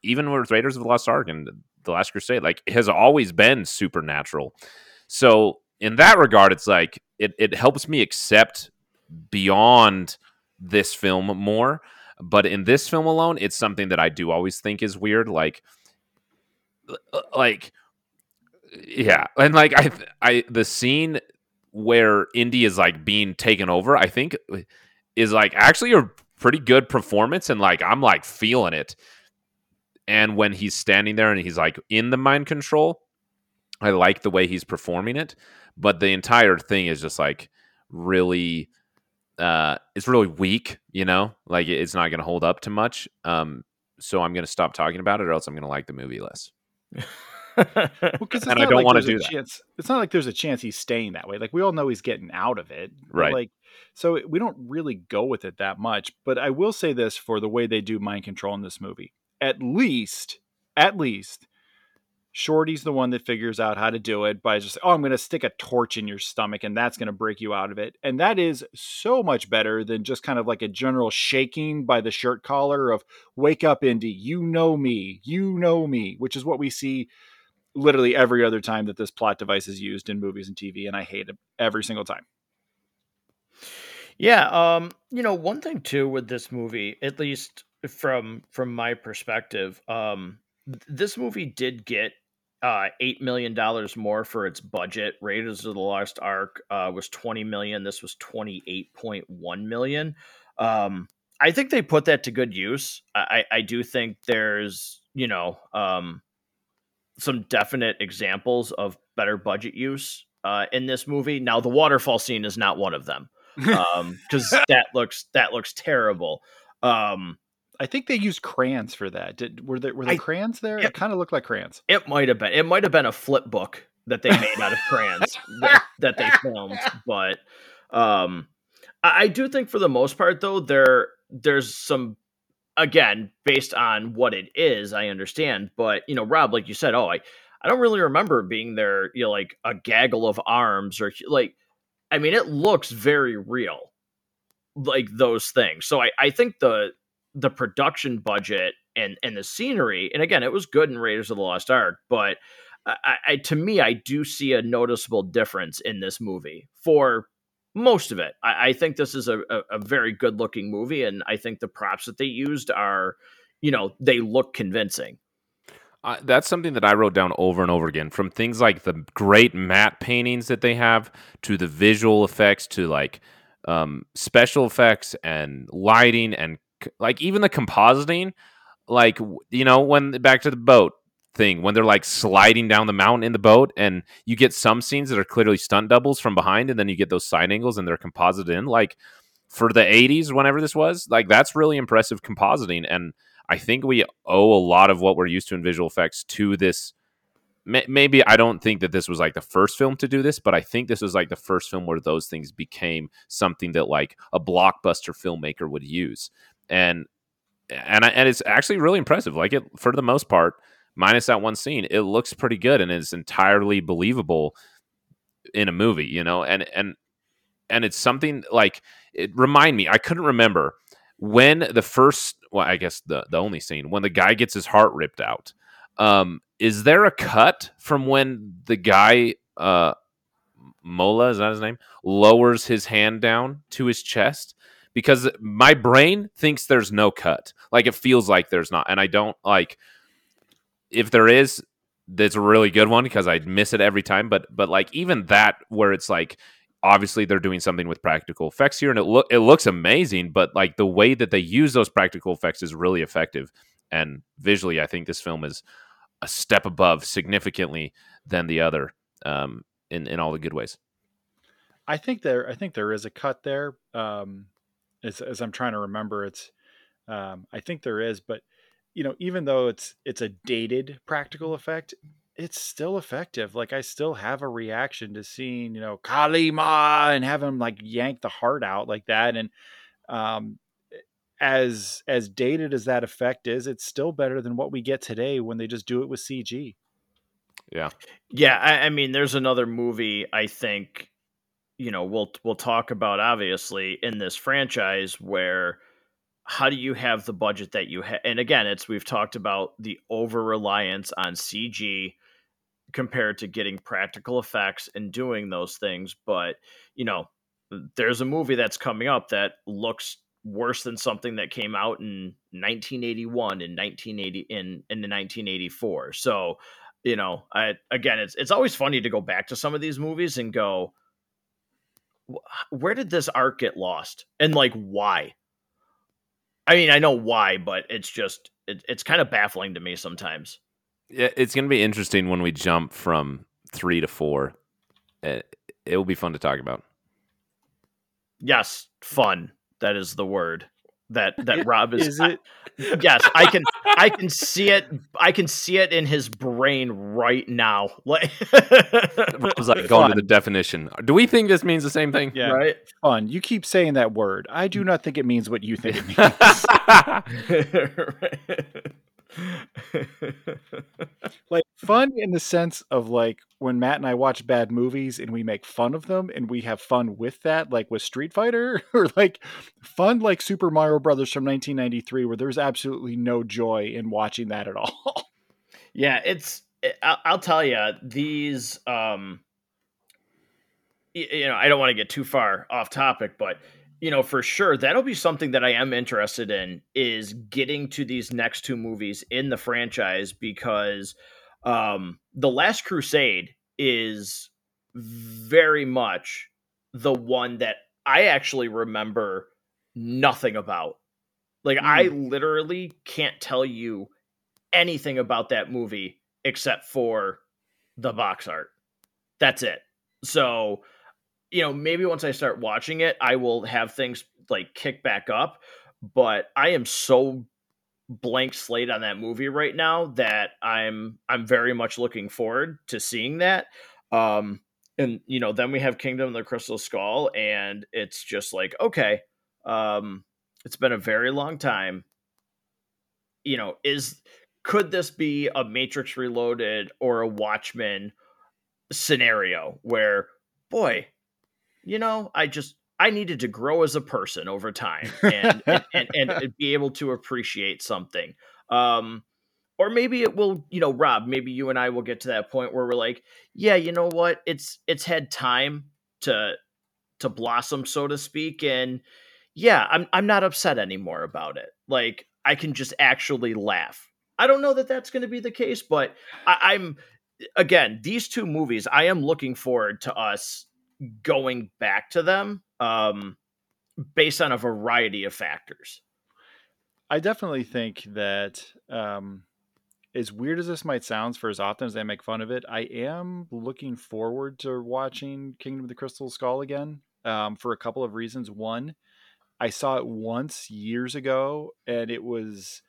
even with Raiders of the Lost Ark and the Last Crusade, like has always been supernatural. So in that regard, it's like it it helps me accept beyond this film more. But in this film alone, it's something that I do always think is weird. Like, like, yeah, and like I, I the scene where Indy is like being taken over, I think is like actually a pretty good performance and like I'm like feeling it. And when he's standing there and he's like in the mind control, I like the way he's performing it, but the entire thing is just like really uh it's really weak, you know? Like it's not going to hold up to much. Um so I'm going to stop talking about it or else I'm going to like the movie less. [LAUGHS] [LAUGHS] well, and I don't like want to do that. Chance, it's not like there's a chance he's staying that way. Like we all know he's getting out of it, right? Like so we don't really go with it that much. But I will say this for the way they do mind control in this movie. At least, at least, Shorty's the one that figures out how to do it by just, oh, I'm going to stick a torch in your stomach and that's going to break you out of it. And that is so much better than just kind of like a general shaking by the shirt collar of, wake up, Indy, you know me, you know me, which is what we see literally every other time that this plot device is used in movies and TV. And I hate it every single time. Yeah, um, you know, one thing too with this movie, at least from from my perspective, um, th- this movie did get uh, eight million dollars more for its budget. Raiders of the Lost Ark uh, was twenty million. This was twenty eight point one million. Um, I think they put that to good use. I, I do think there's you know um, some definite examples of better budget use uh, in this movie. Now the waterfall scene is not one of them um [LAUGHS] because that looks that looks terrible um I think they used crayons for that. Did were there were there I, crayons there? It, it kind of looked like crayons. It might have been. It might have been a flip book that they made out of crayons that, that, they filmed. But um, I, I, do think for the most part, though, there there's some again based on what it is. I understand, but you know, Rob, like you said, oh, I I don't really remember being there. You know, like a gaggle of arms or like I mean, it looks very real, like those things. So I, I think the the production budget and and the scenery, and again, it was good in Raiders of the Lost Ark, but I, I to me, I do see a noticeable difference in this movie for most of it. I, I think this is a, a, a very good looking movie, and I think the props that they used are, you know, they look convincing. Uh, that's something that I wrote down over and over again. From things like the great matte paintings that they have, to the visual effects, to like um, special effects and lighting, and like even the compositing. Like you know, when back to the boat, thing. When they're like sliding down the mountain in the boat and you get some scenes that are clearly stunt doubles from behind and then you get those side angles and they're composited in like for the 80s whenever this was like that's really impressive compositing. And i think we owe a lot of what we're used to in visual effects to this. Maybe i don't think that this was like the first film to do this but i think this was like the first film where those things became something that like a blockbuster filmmaker would use. And and I, and it's actually really impressive. Like it for the most part minus that one scene, it looks pretty good and is entirely believable in a movie, you know, and and and it's something like it remind me, I couldn't remember when the first well, I guess the the only scene when the guy gets his heart ripped out. Um, is there a cut from when the guy uh Mola, is that his name? Lowers his hand down to his chest because my brain thinks there's no cut. Like it feels like there's not. And I don't like if there is, that's a really good one because I miss it every time. But but like even that where it's like obviously they're doing something with practical effects here and it look it looks amazing, but like the way that they use those practical effects is really effective. And visually, I think this film is a step above significantly than the other um, in in all the good ways. I think there I think there is a cut there. Um, as, as I'm trying to remember, it's um, I think there is, but you know, even though it's it's a dated practical effect, it's still effective. Like I still have a reaction to seeing, you know, Kali Ma and have him like yank the heart out like that. And um as as dated as that effect is, it's still better than what we get today when they just do it with CG. Yeah. Yeah, I, I mean there's another movie I think you know we'll we'll talk about obviously in this franchise where how do you have the budget that you have? And again, it's we've talked about the over reliance on CG compared to getting practical effects and doing those things. But you know, there's a movie that's coming up that looks worse than something that came out in 1981 and 1980 in in the 1984. So, you know, I again, it's it's always funny to go back to some of these movies and go, where did this art get lost, and like why? I mean, I know why, but it's just it, it's kind of baffling to me sometimes. Yeah, it's going to be interesting when we jump from three to four. It, it will be fun to talk about. Yes, fun. That is the word that [LAUGHS] that Rob is. is it? I, [LAUGHS] yes, I can I can see it. I can see it in his brain right now. [LAUGHS] Like, Rob's like going to the definition. Do we think this means the same thing? Yeah, right. Fun. You keep saying that word. I do mm. not think it means what you think it means. [LAUGHS] like fun in the sense of like when Matt and I watch bad movies and we make fun of them and we have fun with that, like with Street Fighter, [LAUGHS] or like fun like Super Mario Brothers from 1993, where there's absolutely no joy in watching that at all. [LAUGHS] yeah, it's. Eh, I'll, I'll tell you these. um you know, I don't want to get too far off topic, but you know, for sure, that'll be something that I am interested in is getting to these next two movies in the franchise because um The Last Crusade is very much the one that I actually remember nothing about. Like mm. I literally can't tell you anything about that movie except for the box art. That's it. So you know, maybe once I start watching it, I will have things like kick back up. But I am so blank slate on that movie right now that I'm I'm very much looking forward to seeing that. Um and you know, then we have Kingdom of the Crystal Skull, and it's just like, okay, um, it's been a very long time. You know, is could this be a Matrix Reloaded or a Watchmen scenario where, boy, you know, I just I needed to grow as a person over time and and, and, [LAUGHS] and, be able to appreciate something. Um, or maybe it will, you know, Rob, maybe you and I will get to that point where we're like, yeah, you know what? It's it's had time to to blossom, so to speak. And yeah, I'm I'm not upset anymore about it. Like I can just actually laugh. I don't know that that's going to be the case, but I, I'm again these two movies. I am looking forward to us going back to them um, based on a variety of factors. I definitely think that um, as weird as this might sound for as often as I make fun of it, I am looking forward to watching Kingdom of the Crystal Skull again um, for a couple of reasons. One, I saw it once years ago and it was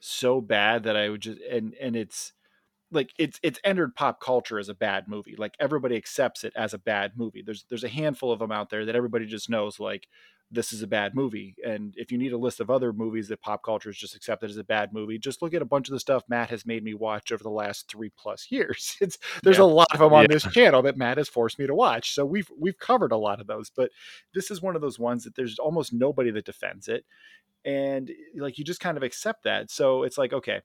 so bad that I would just and and it's like it's it's entered pop culture as a bad movie. Like everybody accepts it as a bad movie. There's there's a handful of them out there that everybody just knows like this is a bad movie. And if you need a list of other movies that pop culture has just accepted as a bad movie, just look at a bunch of the stuff Matt has made me watch over the last three plus [LAUGHS] years. It's there's yeah. a lot of them on yeah. this channel that Matt has forced me to watch. So we've we've covered a lot of those, but this is one of those ones that there's almost nobody that defends it. And like you just kind of accept that. So it's like, okay,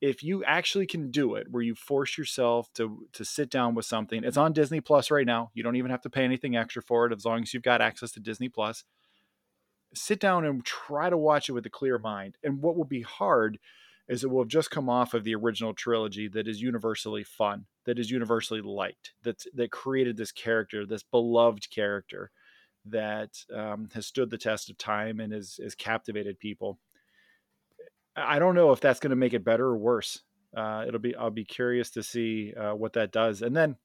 if you actually can do it where you force yourself to to sit down with something it's on disney plus right now you don't even have to pay anything extra for it as long as you've got access to disney plus. Sit down and try to watch it with a clear mind and what will be hard is it will have just come off of the original trilogy that is universally fun that is universally liked that that created this character this beloved character that um, has stood the test of time and has, has captivated people I don't know if that's going to make it better or worse. Uh, it'll be I'll be curious to see uh, what that does. And then,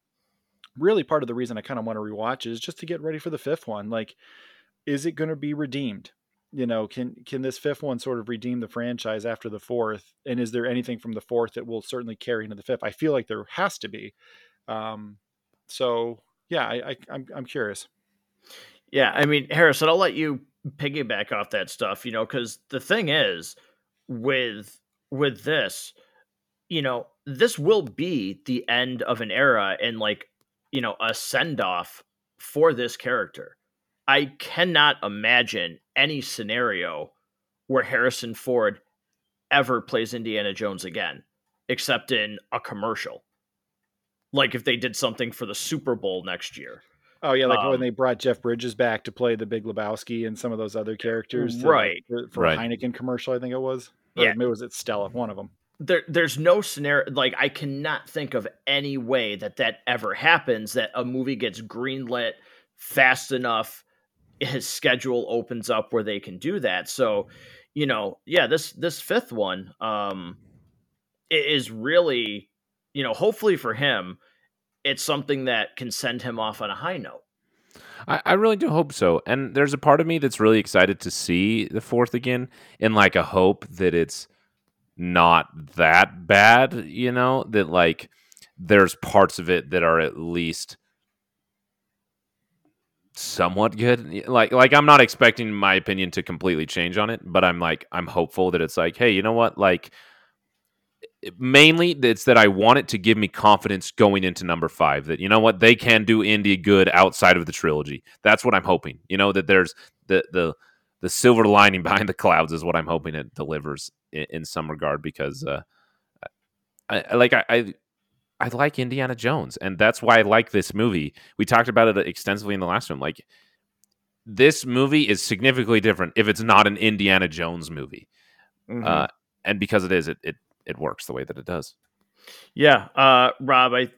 really, part of the reason I kind of want to rewatch is just to get ready for the fifth one. Like, is it going to be redeemed? You know, can can this fifth one sort of redeem the franchise after the fourth? And is there anything from the fourth that will certainly carry into the fifth? I feel like there has to be. Um, so yeah, I, I I'm I'm curious. Yeah, I mean, Harrison, I'll let you piggyback off that stuff. You know, because the thing is with with this you know this will be the end of an era and like you know a send off for this character. I cannot imagine any scenario where harrison ford ever plays indiana jones again except in a commercial. Like if they did something for the super bowl next year Oh yeah, like um, when they brought Jeff Bridges back to play the Big Lebowski and some of those other characters, right? To, for, for right. a Heineken commercial, I think it was. Or yeah, it was it Stella, one of them. There, there's no scenario like I cannot think of any way that that ever happens. That a movie gets greenlit fast enough, his schedule opens up where they can do that. So, you know, yeah, this this fifth one um, is really, you know, hopefully for him, it's something that can send him off on a high note. I, I really do hope so. And there's a part of me that's really excited to see the fourth again in like a hope that it's not that bad, you know, that like there's parts of it that are at least somewhat good. Like like I'm not expecting my opinion to completely change on it, but I'm like I'm hopeful that it's like, hey, you know what? Like mainly it's that I want it to give me confidence going into number five. That you know what they can do Indy good outside of the trilogy. That's what I'm hoping. You know that there's the the the silver lining [LAUGHS] behind the clouds is what I'm hoping it delivers in, in some regard because uh, I, like I, I I like Indiana Jones and that's why I like this movie. We talked about it extensively in the last one. Like this movie is significantly different if it's not an Indiana Jones movie. Mm-hmm. Uh, and because it is, it, it it works the way that it does. Yeah, uh, Rob, I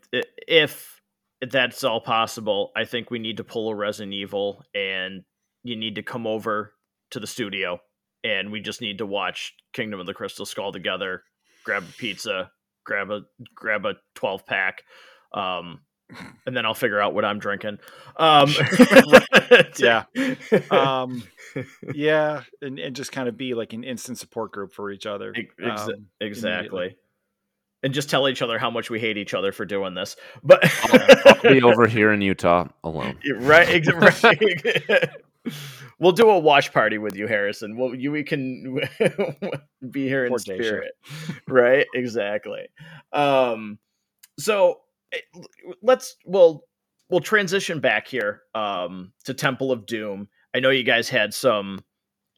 if that's all possible, I think we need to pull a Resident Evil, and you need to come over to the studio, and we just need to watch Kingdom of the Crystal Skull together. Grab a pizza, grab a grab a twelve pack, um, and then I'll figure out what I'm drinking. Um, [LAUGHS] [LAUGHS] yeah, um, [LAUGHS] yeah, and, and just kind of be like an instant support group for each other. Ex- um, exactly. And just tell each other how much we hate each other for doing this. But I'll, I'll be over here in Utah alone. Right. right. we'll do a watch party with you, Harrison. Well, you we can be here in Poor spirit. right. Exactly. Um. So let's we'll we'll transition back here um, to Temple of Doom. I know you guys had some,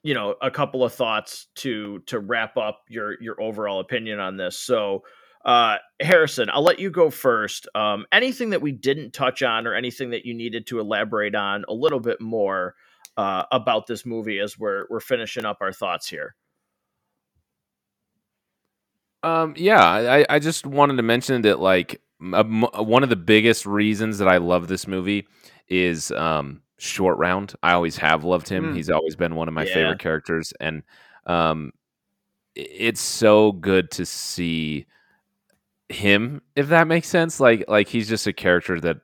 you know, a couple of thoughts to to wrap up your your overall opinion on this. So, Uh, Harrison, I'll let you go first. Um, anything that we didn't touch on, or anything that you needed to elaborate on a little bit more uh, about this movie as we're we're finishing up our thoughts here. Um, yeah, I, I just wanted to mention that like one of the biggest reasons that I love this movie is um, Short Round. I always have loved him. Mm. He's always been one of my yeah. favorite characters, and um, it's so good to see him, if that makes sense. Like, like he's just a character that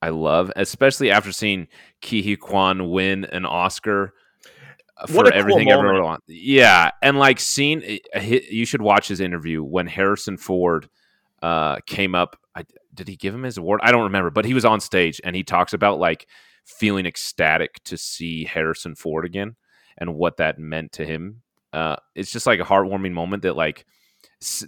I love, especially after seeing Huy Quan win an Oscar for everything cool ever on. Yeah, and like seeing you should watch his interview when Harrison Ford uh, came up. Did he give him his award? I don't remember, but he was on stage and he talks about like feeling ecstatic to see Harrison Ford again and what that meant to him. Uh, it's just like a heartwarming moment that like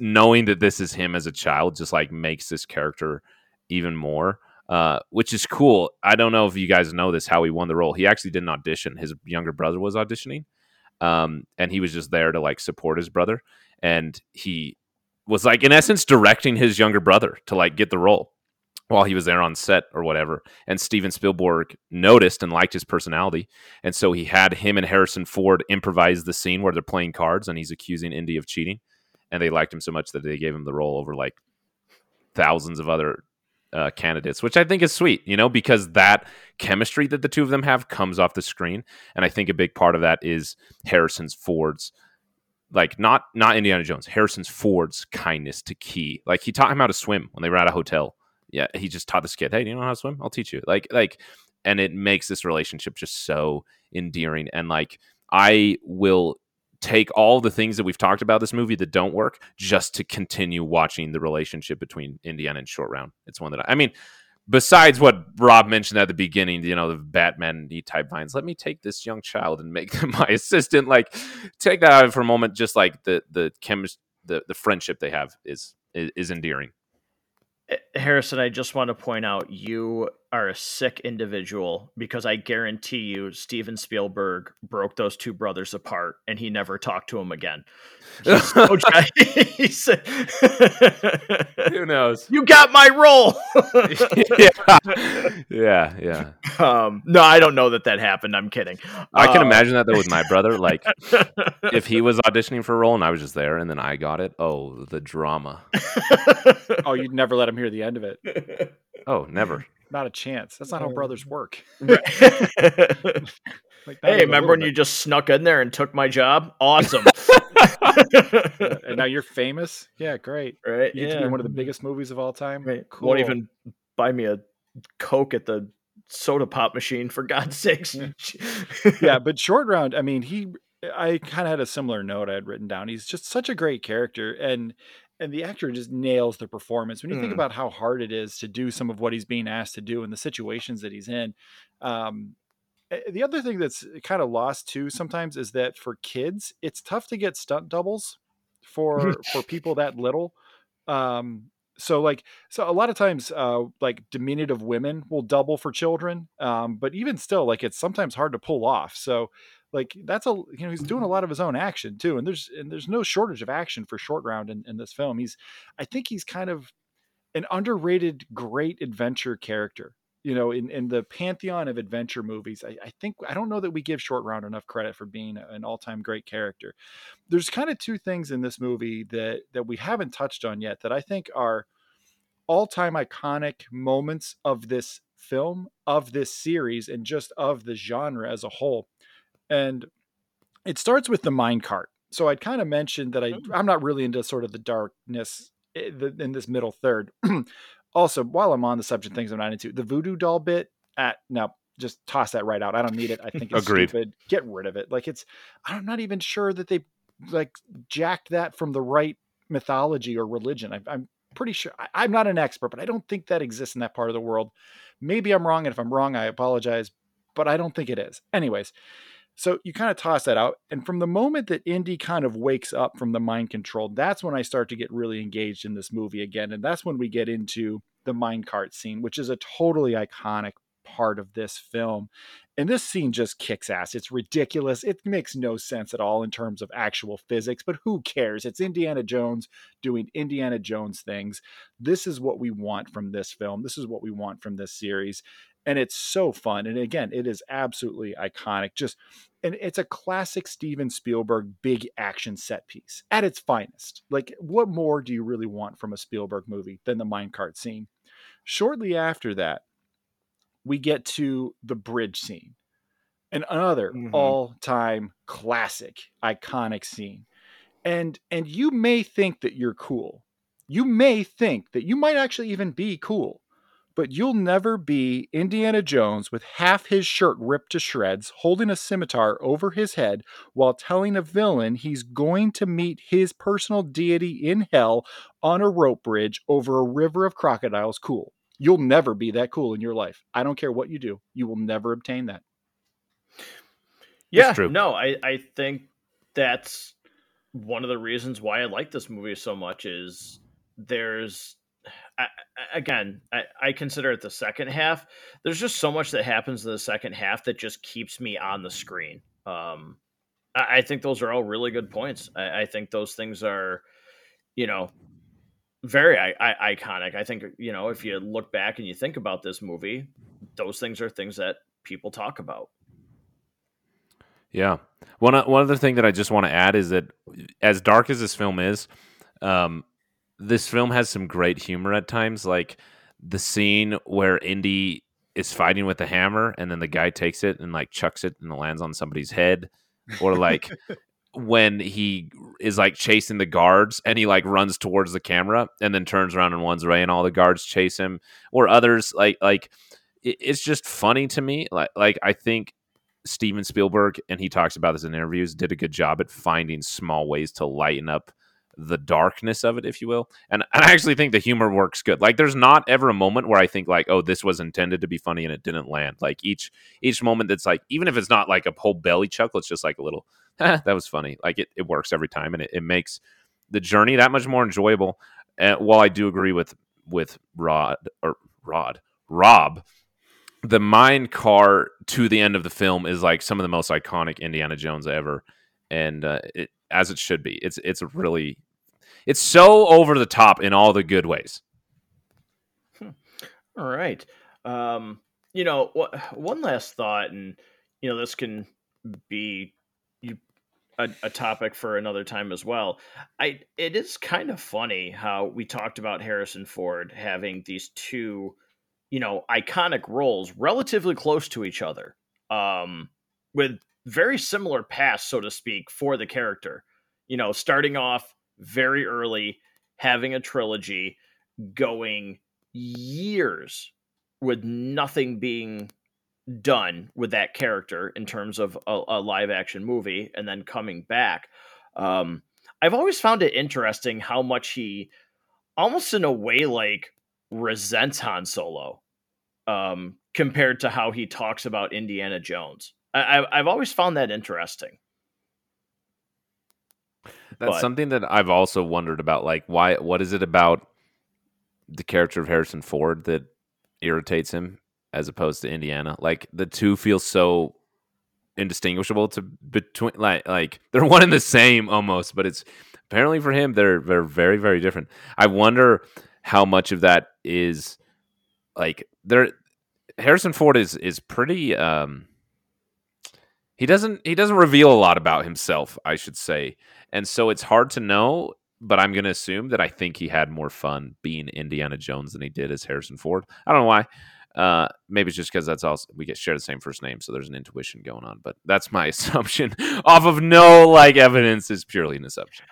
knowing that this is him as a child just like makes this character even more uh, which is cool. I don't know if you guys know this, how he won the role. He actually didn't audition. His younger brother was auditioning, um, and he was just there to like support his brother. And he was like, in essence, directing his younger brother to like get the role while he was there on set or whatever. And Steven Spielberg noticed and liked his personality. And so he had him and Harrison Ford improvise the scene where they're playing cards and he's accusing Indy of cheating. And they liked him so much that they gave him the role over like thousands of other uh, candidates, which I think is sweet, you know, because that chemistry that the two of them have comes off the screen, and I think a big part of that is Harrison's Ford's, like not not Indiana Jones, Harrison's Ford's kindness to Ke. Like he taught him how to swim when they were at a hotel. Yeah, he just taught this kid, hey, do you know how to swim? I'll teach you. Like like, and it makes this relationship just so endearing, and like I will take all the things that we've talked about this movie that don't work just to continue watching the relationship between Indiana and Short Round. It's one that I, I mean, besides what Rob mentioned at the beginning, you know, the Batman type vines, let me take this young child and make [LAUGHS] them my assistant. Like, take that out for a moment. Just like the the chemist, the the friendship they have is is, is endearing. Eh, Harrison, I just want to point out you are a sick individual because I guarantee you Steven Spielberg broke those two brothers apart and he never talked to them again. So [LAUGHS] [LAUGHS] Who knows? You got my role. [LAUGHS] yeah. yeah, yeah. Um, no, I don't know that that happened. I'm kidding. I can uh, imagine that though with my brother. Like, if he was auditioning for a role and I was just there and then I got it, oh, the drama. oh, you'd never let him hear the end of it. Oh, never. Not a chance. That's not how brothers work. [LAUGHS] like, hey, remember when bit. you just snuck in there and took my job? Awesome. [LAUGHS] [LAUGHS] and now you're famous. Yeah, great. Right. You get yeah. to be one of the biggest movies of all time. Right. Cool. Won't even buy me a Coke at the soda pop machine for God's sakes. yeah, but short round, I mean, he I kind of had a similar note I had written down. He's just such a great character and and the actor just nails the performance. When you mm. think about how hard it is to do some of what he's being asked to do and the situations that he's in, um, eh, the other thing that's kind of lost too sometimes is that for kids, it's tough to get stunt doubles for [LAUGHS] for people that little. Um, so like so a lot of times uh like diminutive women will double for children um but even still like it's sometimes hard to pull off so like that's a you know he's doing a mm-hmm. lot of his own action too and there's and there's no shortage of action for short round in, in this film. He's i think he's kind of an underrated great adventure character you know in, in the pantheon of adventure movies. I, I think i don't know that we give short round enough credit for being an all-time great character. There's kind of two things in this movie that that we haven't touched on yet that i think are all-time iconic moments of this film of this series and just of the genre as a whole and it starts with the mine cart. So I'd kind of mentioned that I oh. I'm not really into sort of the darkness eh, in this middle third. [CLEARS THROAT] also, while I'm on the subject things I'm not into, the voodoo doll bit at now, just toss that right out. I don't need it. I think it's Agreed. stupid. Get rid of it. Like it's I'm not even sure that they like jacked that from the right mythology or religion. I, I'm pretty sure I, am not an expert, but I don't think that exists in that part of the world. Maybe I'm wrong, and if I'm wrong, I apologize, but I don't think it is. Anyways, so you kind of toss that out. And from the moment that Indy kind of wakes up from the mind control, that's when I start to get really engaged in this movie again. And that's when we get into the mine cart scene, which is a totally iconic heart of this film. And this scene just kicks ass. It's ridiculous. It makes no sense at all in terms of actual physics, but who cares? It's Indiana Jones doing Indiana Jones things. This is what we want from this film. This is what we want from this series. And it's so fun. And again, it is absolutely iconic. Just and it's a classic Steven Spielberg big action set piece at its finest. Like, what more do you really want from a Spielberg movie than the minecart scene? Shortly after that, we get to the bridge scene, and another mm-hmm. all-time classic, iconic scene. And and you may think that you're cool. You may think that you might actually even be cool but you'll never be Indiana Jones with half his shirt ripped to shreds, holding a scimitar over his head while telling a villain he's going to meet his personal deity in hell on a rope bridge over a river of crocodiles cool. You'll never be that cool in your life. I don't care what you do, you will never obtain that. Yeah, no, I, I think that's one of the reasons why I like this movie so much is there's I, again, I, I, consider it the second half. There's just so much that happens in the second half that just keeps me on the screen. Um, I, I think those are all really good points. I, I think those things are, you know, very iconic. I think you know if you look back and you think about this movie, those things are things that people talk about. Yeah. One one other thing that I just want to add is that as dark as this film is, um, this film has some great humor at times, like the scene where Indy is fighting with the hammer and then the guy takes it and like chucks it and it lands on somebody's head, or like [LAUGHS] when he is like chasing the guards and he like runs towards the camera and then turns around and runs away and all the guards chase him, or others like like it's just funny to me. Like like I think Steven Spielberg and he talks about this in interviews did a good job at finding small ways to lighten up the darkness of it, if you will. And, and I actually think the humor works good. Like there's not ever a moment where I think like, oh, this was intended to be funny and it didn't land. Like each each moment that's like, even if it's not like a whole belly chuckle, it's just like a little, [LAUGHS] that was funny. Like it, it works every time and it, it makes the journey that much more enjoyable. And while I do agree with with Rod or Rod Rob, the mine car to the end of the film is like some of the most iconic Indiana Jones ever, and uh, it, as it should be. It's it's really it's so over the top in all the good ways. Hmm. All right. Um, you know, one last thought, and you know, this can be a, a, topic for another time as well. I it is kind of funny how we talked about Harrison Ford having these two, you know, iconic roles relatively close to each other, um, with very similar past, so to speak, for the character. You know, starting off very early, having a trilogy, going years with nothing being done with that character in terms of a, a live action movie, and then coming back. Um, I've always found it interesting how much he, almost in a way, like resents Han Solo um, compared to how he talks about Indiana Jones. I, I've always found that interesting. That's but, something that I've also wondered about. Like, why? What is it about the character of Harrison Ford that irritates him as opposed to Indiana? Like, the two feel so indistinguishable to between. Like, like they're one and the same almost, but it's apparently for him they're they're very very different. I wonder how much of that is like there. Harrison Ford is is pretty. um he doesn't he doesn't reveal a lot about himself, I should say. And so it's hard to know, but I'm going to assume that I think he had more fun being Indiana Jones than he did as Harrison Ford. I don't know why. Uh, maybe it's just because that's also we get share the same first name, so there's an intuition going on. But that's my [LAUGHS] assumption off of no like evidence is purely an assumption.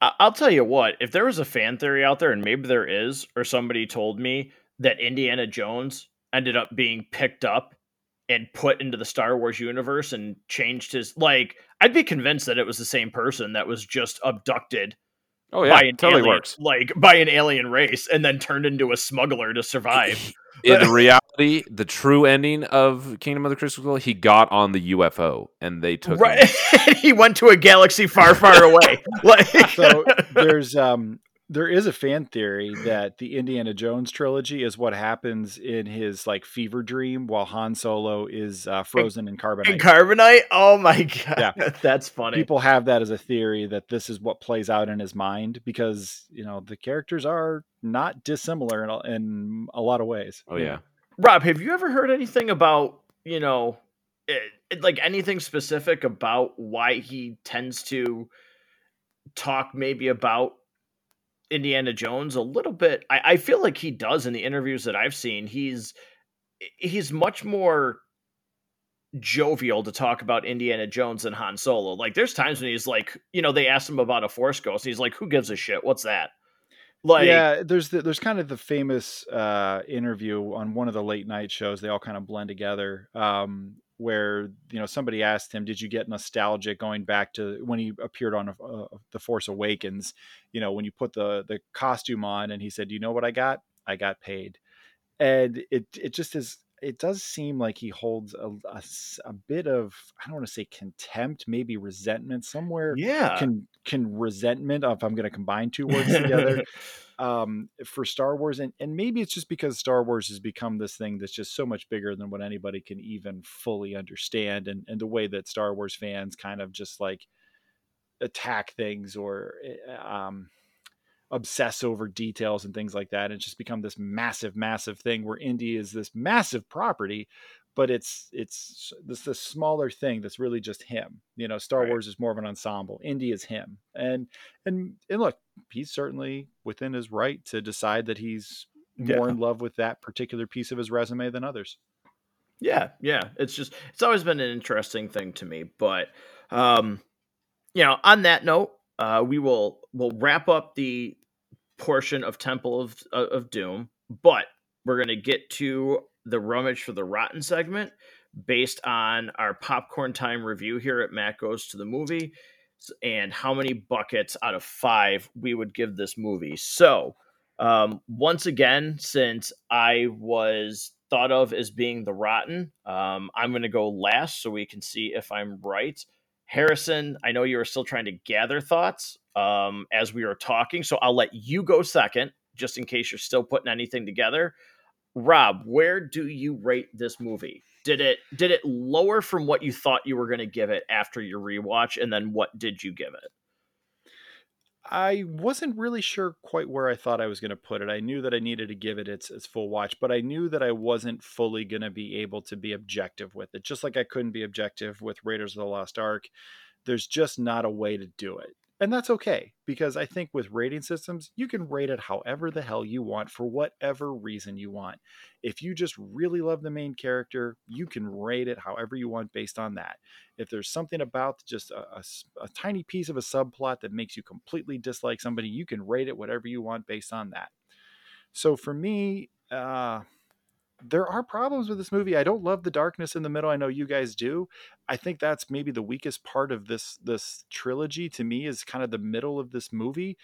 I'll tell you what, if there was a fan theory out there, and maybe there is, or somebody told me that Indiana Jones ended up being picked up and put into the Star Wars universe and changed his like I'd be convinced that it was the same person that was just abducted Oh yeah, it totally alien, works. Like by an alien race and then turned into a smuggler to survive. [LAUGHS] In reality, the true ending of Kingdom of the Crystal Skull, he got on the UFO and they took right. [LAUGHS] he went to a galaxy far, far away. [LAUGHS] like [LAUGHS] so there's um there is a fan theory that the Indiana Jones trilogy is what happens in his like fever dream while Han Solo is uh, frozen in carbonite. In carbonite? Oh my god. Yeah. That's funny. People have that as a theory that this is what plays out in his mind because, you know, the characters are not dissimilar in a, in a lot of ways. Oh yeah. Rob, have you ever heard anything about, you know, it, it, like anything specific about why he tends to talk maybe about Indiana Jones a little bit. I, I feel like he does in the interviews that I've seen. He's eh, he's much more jovial to talk about Indiana Jones and Han Solo. Like there's times when he's like, you know, they asked him about a Force Ghost. he's like, "Who gives a shit? What's that?" Like, yeah, there's the, there's kind of the famous uh, interview on one of the late night shows. They all kind of blend together. Um, where you know somebody asked him, "Did you get nostalgic going back to when he appeared on uh, the Force Awakens?" You know, when you put the the costume on, and he said, "You know what I got? I got paid," and it it just is. It does seem like he holds a, a, a bit of I don't want to say contempt, maybe resentment somewhere. Yeah, can can resentment if I'm going to combine two words together [LAUGHS] um, for Star Wars, and and maybe it's just because Star Wars has become this thing that's just so much bigger than what anybody can even fully understand, and and the way that Star Wars fans kind of just like attack things or eh, um, obsess over details and things like that. And it's just become this massive, massive thing where Indy is this massive property, but it's it's this this smaller thing that's really just him. You know, Star right. Wars is more of an ensemble. Indy is him, and and and look, he's certainly within his right to decide that he's more yeah. in love with that particular piece of his resume than others. Yeah, yeah. It's just it's always been an interesting thing to me, but um, you know, on that note, uh, we will we'll wrap up the portion of Temple of of Doom, but we're gonna get to the rummage for the rotten segment based on our popcorn time review here at Matt Goes to the Movie and how many buckets out of five we would give this movie. So, um, once again, since I was thought of as being the rotten, um, I'm going to go last so we can see if I'm right. Harrison, I know you are still trying to gather thoughts um, as we are talking, so I'll let you go second, just in case you're still putting anything together. Rob, where do you rate this movie? Did it did it lower from what you thought you were going to give it after your rewatch, and then what did you give it? I wasn't really sure quite where I thought I was going to put it. I knew that I needed to give it its, its full watch, but I knew that I wasn't fully going to be able to be objective with it. Just like I couldn't be objective with Raiders of the Lost Ark, there's just not a way to do it and that's okay because I think with rating systems, you can rate it however the hell you want for whatever reason you want. If you just really love the main character, you can rate it however you want based on that. If there's something about just a, a, a tiny piece of a subplot that makes you completely dislike somebody, you can rate it whatever you want based on that. So for me, uh, there are problems with this movie. I don't love the darkness in the middle. I know you guys do. I think that's maybe the weakest part of this this trilogy to me is kind of the middle of this movie.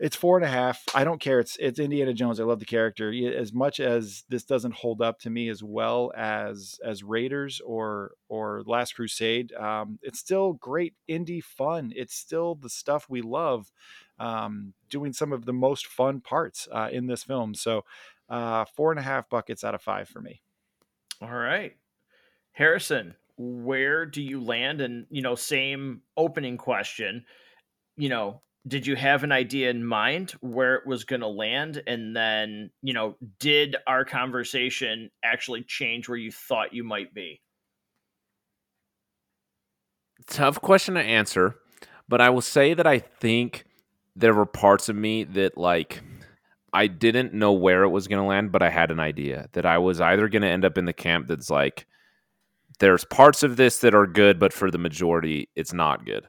It's four and a half. I don't care. It's it's Indiana Jones. I love the character. As much as this doesn't hold up to me as well as as Raiders or or Last Crusade, um, it's still great indie fun. It's still the stuff we love. Um, doing some of the most fun parts uh, in this film. So uh, four and a half buckets out of five for me. All right. Harrison, where do you land? And, you know, same opening question. You know, did you have an idea in mind where it was going to land? And then, you know, did our conversation actually change where you thought you might be? Tough question to answer, but I will say that I think there were parts of me that, like, I didn't know where it was going to land, but I had an idea that I was either going to end up in the camp that's like, there's parts of this that are good, but for the majority, it's not good.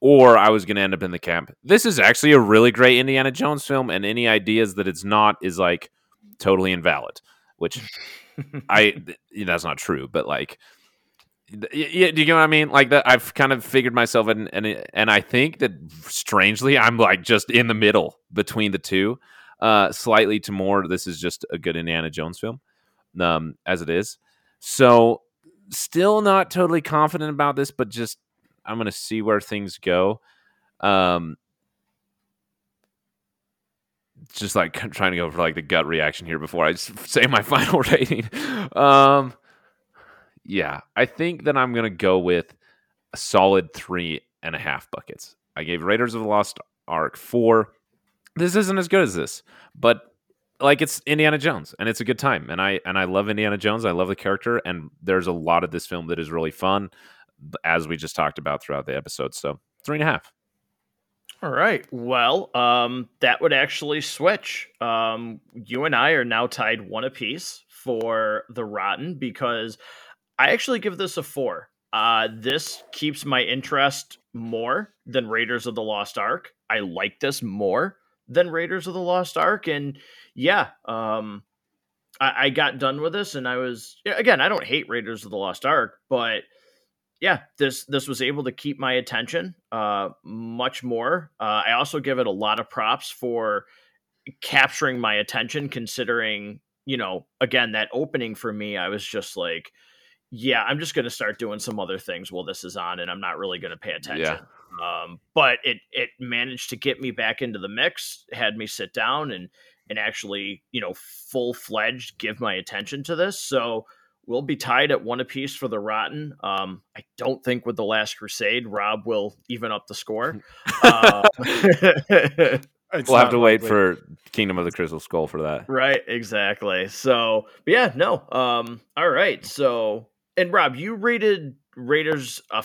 Or I was going to end up in the camp. This is actually a really great Indiana Jones film, and any ideas that it's not is like totally invalid, which [LAUGHS] I, that's not true, but like, yeah, do you know what I mean? Like that, I've kind of figured myself, and and and I think that strangely, I'm like just in the middle between the two uh, slightly to more. This is just a good Indiana Jones film, um, as it is. So, still not totally confident about this, but just I'm going to see where things go. Um, just like [LAUGHS] trying to go for like the gut reaction here before I [LAUGHS] say my [LAUGHS] final rating. Um, yeah, I think that I'm gonna go with a solid three and a half buckets. I gave Raiders of the Lost Ark four. This isn't as good as this, but like it's Indiana Jones and it's a good time. And I and I love Indiana Jones. I love the character, and there's a lot of this film that is really fun, as we just talked about throughout the episode. So three and a half. All right. Well, um, that would actually switch. Um, you and I are now tied one apiece for the Rotten because I actually give this a four. Uh, this keeps my interest more than Raiders of the Lost Ark. I like this more than Raiders of the Lost Ark, and yeah, um, I, I got done with this, and I was again. I don't hate Raiders of the Lost Ark, but yeah, this this was able to keep my attention uh, much more. Uh, I also give it a lot of props for capturing my attention, considering you know, again that opening for me, I was just like, yeah, I'm just going to start doing some other things while this is on, and I'm not really going to pay attention. Yeah. Um, but it it managed to get me back into the mix, had me sit down and and actually, you know, full fledged give my attention to this. So we'll be tied at one apiece for the Rotten. Um, I don't think with the Last Crusade, Rob will even up the score. [LAUGHS] uh, [LAUGHS] we'll have to wait for Kingdom of the Crystal Skull for that. Right, exactly. So, yeah, no. Um, all right. So, and Rob, you rated Raiders a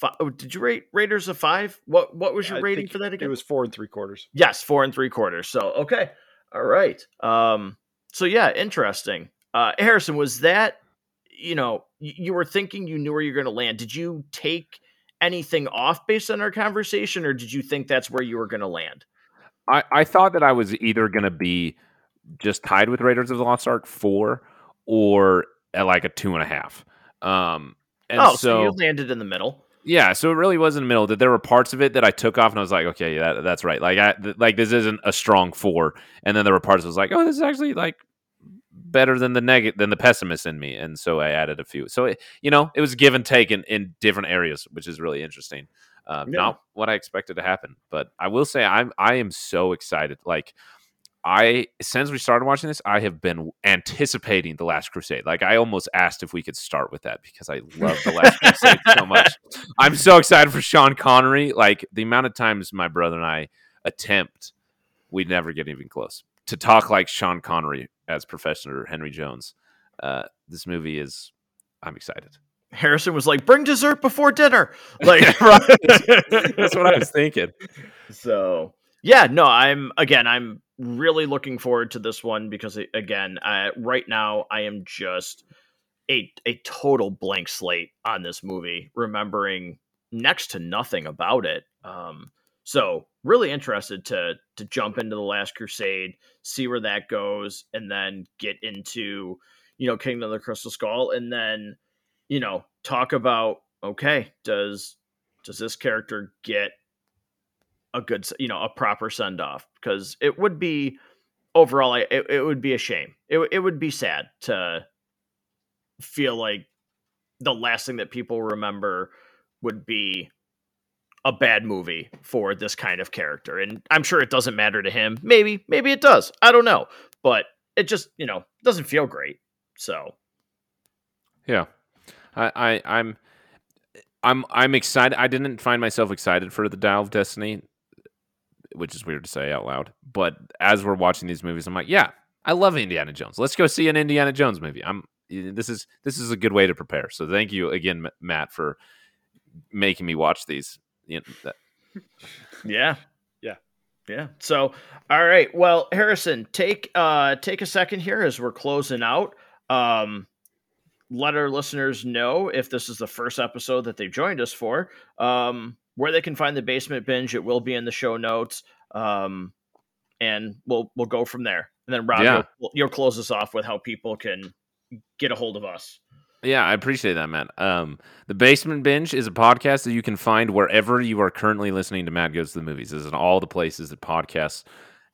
five. Oh, did you rate Raiders a five? What What was your I rating for that again? It was four and three quarters. Yes, four and three quarters. So, okay. All right. Um, so yeah, interesting. Uh, Harrison, was that you know you were thinking you knew where you're going to land? Did you take anything off based on our conversation, or did you think that's where you were going to land? I, I thought that I was either going to be just tied with Raiders of the Lost Ark four, or at like a two and a half. Um, and oh, so, so you landed in the middle. Yeah, so it really was in the middle. That there were parts of it that I took off, and I was like, okay, that, that's right. Like, I th- like this isn't a strong four. And then there were parts I was like, oh, this is actually like better than the negative than the pessimist in me, and so I added a few. So it, you know, it was give and take in, in different areas, which is really interesting. Um, yeah. Not what I expected to happen, but I will say I'm I am so excited. Like I since we started watching this, I have been anticipating the Last Crusade. Like I almost asked if we could start with that because I love the Last Crusade so much. [LAUGHS] I'm so excited for Sean Connery. Like the amount of times my brother and I attempt, we never get even close to talk like Sean Connery as Professor Henry Jones. Uh, this movie is. I'm excited. Harrison was like, "Bring dessert before dinner." [LAUGHS] Like [LAUGHS] that's what I was thinking. So yeah, no, I'm again, I'm really looking forward to this one because again, right now I am just a a total blank slate on this movie, remembering next to nothing about it. Um, so really interested to to jump into the Last Crusade, see where that goes, and then get into you know Kingdom of the Crystal Skull, and then you know talk about okay, does does this character get a good you know a proper send off because it would be overall it, it would be a shame. It, it would be sad to feel like the last thing that people remember would be a bad movie for this kind of character and i'm sure it doesn't matter to him. Maybe maybe it does. I don't know. But it just you know doesn't feel great so. Yeah. I, I i'm I'm I'm excited. I didn't find myself excited for the Dial of Destiny which is weird to say out loud. But as we're watching these movies, I'm like, yeah, I love Indiana Jones. Let's go see an Indiana Jones movie. I'm this is this is a good way to prepare. So thank you again, Matt, for making me watch these. [LAUGHS] Yeah, yeah, yeah. So all right, well, Harrison, take uh take a second here as we're closing out. Um, let our listeners know if this is the first episode that they've joined us for. Um, where they can find the basement binge. It will be in the show notes. Um, and we'll we'll go from there. And then Rob, yeah. you'll, you'll, close us off with how people can get a hold of us. Yeah, I appreciate that, Matt. Um, the Basement Binge is a podcast that you can find wherever you are currently listening to Matt Goes to the Movies. This is in all the places that podcasts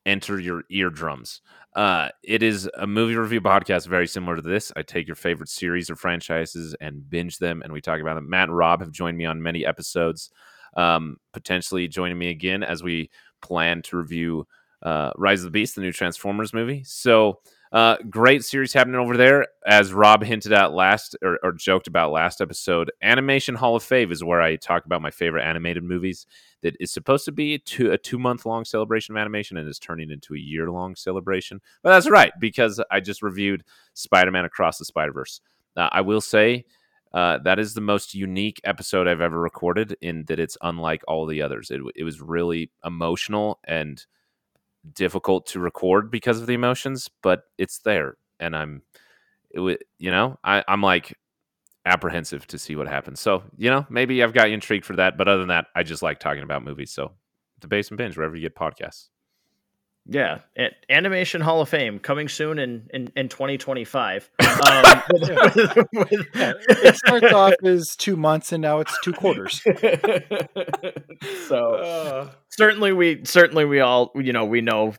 enter your eardrums. Uh, it is a movie review podcast very similar to this. I take your favorite series or franchises and binge them, and we talk about them. Matt and Rob have joined me on many episodes um, potentially joining me again as we plan to review uh, Rise of the Beast, the new Transformers movie. So uh, great series happening over there. As Rob hinted at last or, or, joked about last episode, Animation Hall of Fame is where I talk about my favorite animated movies. That is supposed to be two, a two month long celebration of animation and is turning into a year long celebration. But that's right because I just reviewed Spider Man Across the Spider Verse. Uh, I will say. Uh, that is the most unique episode I've ever recorded in that it's unlike all the others. It, it was really emotional and difficult to record because of the emotions, but it's there, and I'm, it, you know, I, I'm like apprehensive to see what happens. So you know, maybe I've got you intrigued for that, but other than that, I just like talking about movies. So the basement binge wherever you get podcasts. Yeah, Animation Hall of Fame coming soon in in, in 2025. [LAUGHS] Um, with, with, with, it starts off as two months, and now it's two quarters. [LAUGHS] so uh, certainly, we certainly we all you know we know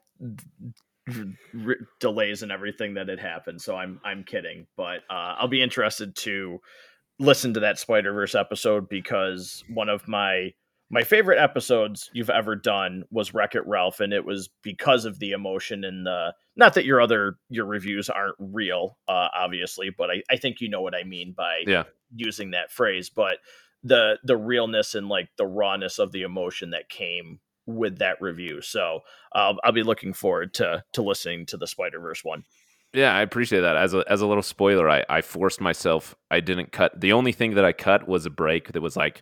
r- delays and everything that had happened. So I'm I'm kidding, but uh, I'll be interested to listen to that Spider Verse episode because one of my my favorite episodes you've ever done was Wreck It Ralph, and it was because of the emotion and the not that your other your reviews aren't real, uh, obviously, but I, I think you know what I mean by yeah. using that phrase. But the the realness and like the rawness of the emotion that came with that review. So uh, I'll be looking forward to to listening to the Spider Verse one. Yeah, I appreciate that. As a as a little spoiler, I I forced myself. I didn't cut. The only thing that I cut was a break that was like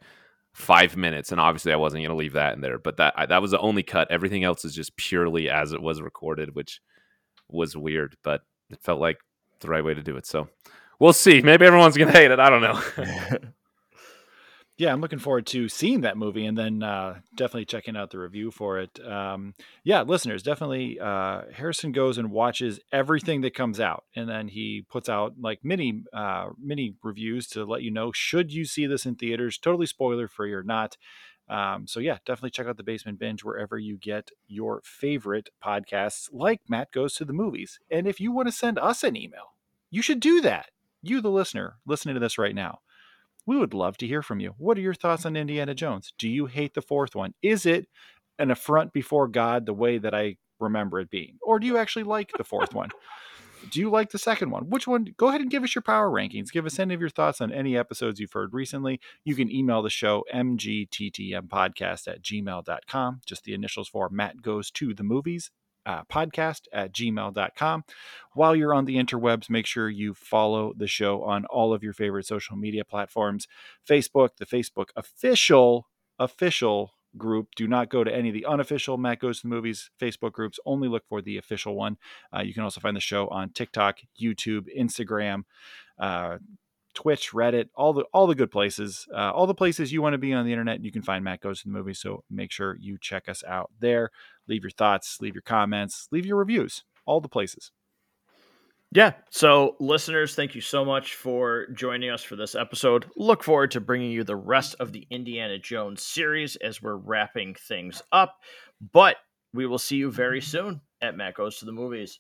five minutes, and obviously I wasn't going to leave that in there. But that I, that was the only cut. Everything else is just purely as it was recorded, which was weird, but it felt like the right way to do it. So we'll see. Maybe everyone's going to hate it. I don't know. [LAUGHS] [LAUGHS] yeah, I'm looking forward to seeing that movie and then uh, definitely checking out the review for it. Um, yeah, listeners, definitely. Uh, Harrison goes and watches everything that comes out, and then he puts out like mini uh, mini reviews to let you know should you see this in theaters, totally spoiler free or not. Um, so yeah, definitely check out the Basement Binge wherever you get your favorite podcasts, like Matt Goes to the Movies. And if you want to send us an email, you should do that. You, the listener, listening to this right now we would love to hear from you. What are your thoughts on Indiana Jones? Do you hate the fourth one? Is it an affront before God the way that I remember it being? Or do you actually like the fourth one? Do you like the second one? Which one? Go ahead and give us your power rankings. Give us any of your thoughts on any episodes you've heard recently. You can email the show mgttmpodcast at gmail.com. Just the initials for Matt Goes to the Movies uh, podcast at gmail.com. While you're on the interwebs, make sure you follow the show on all of your favorite social media platforms Facebook, the Facebook official, official group. Do not go to any of the unofficial Matt Goes to the Movies Facebook groups. Only look for the official one. Uh, you can also find the show on TikTok, YouTube, Instagram. Uh, Twitch, Reddit, all the all the good places, uh, all the places you want to be on the internet. You can find Matt Goes to the Movie. So make sure you check us out there. Leave your thoughts, leave your comments, leave your reviews, all the places. Yeah. So, listeners, thank you so much for joining us for this episode. Look forward to bringing you the rest of the Indiana Jones series as we're wrapping things up. But we will see you very soon at Matt Goes to the Movies.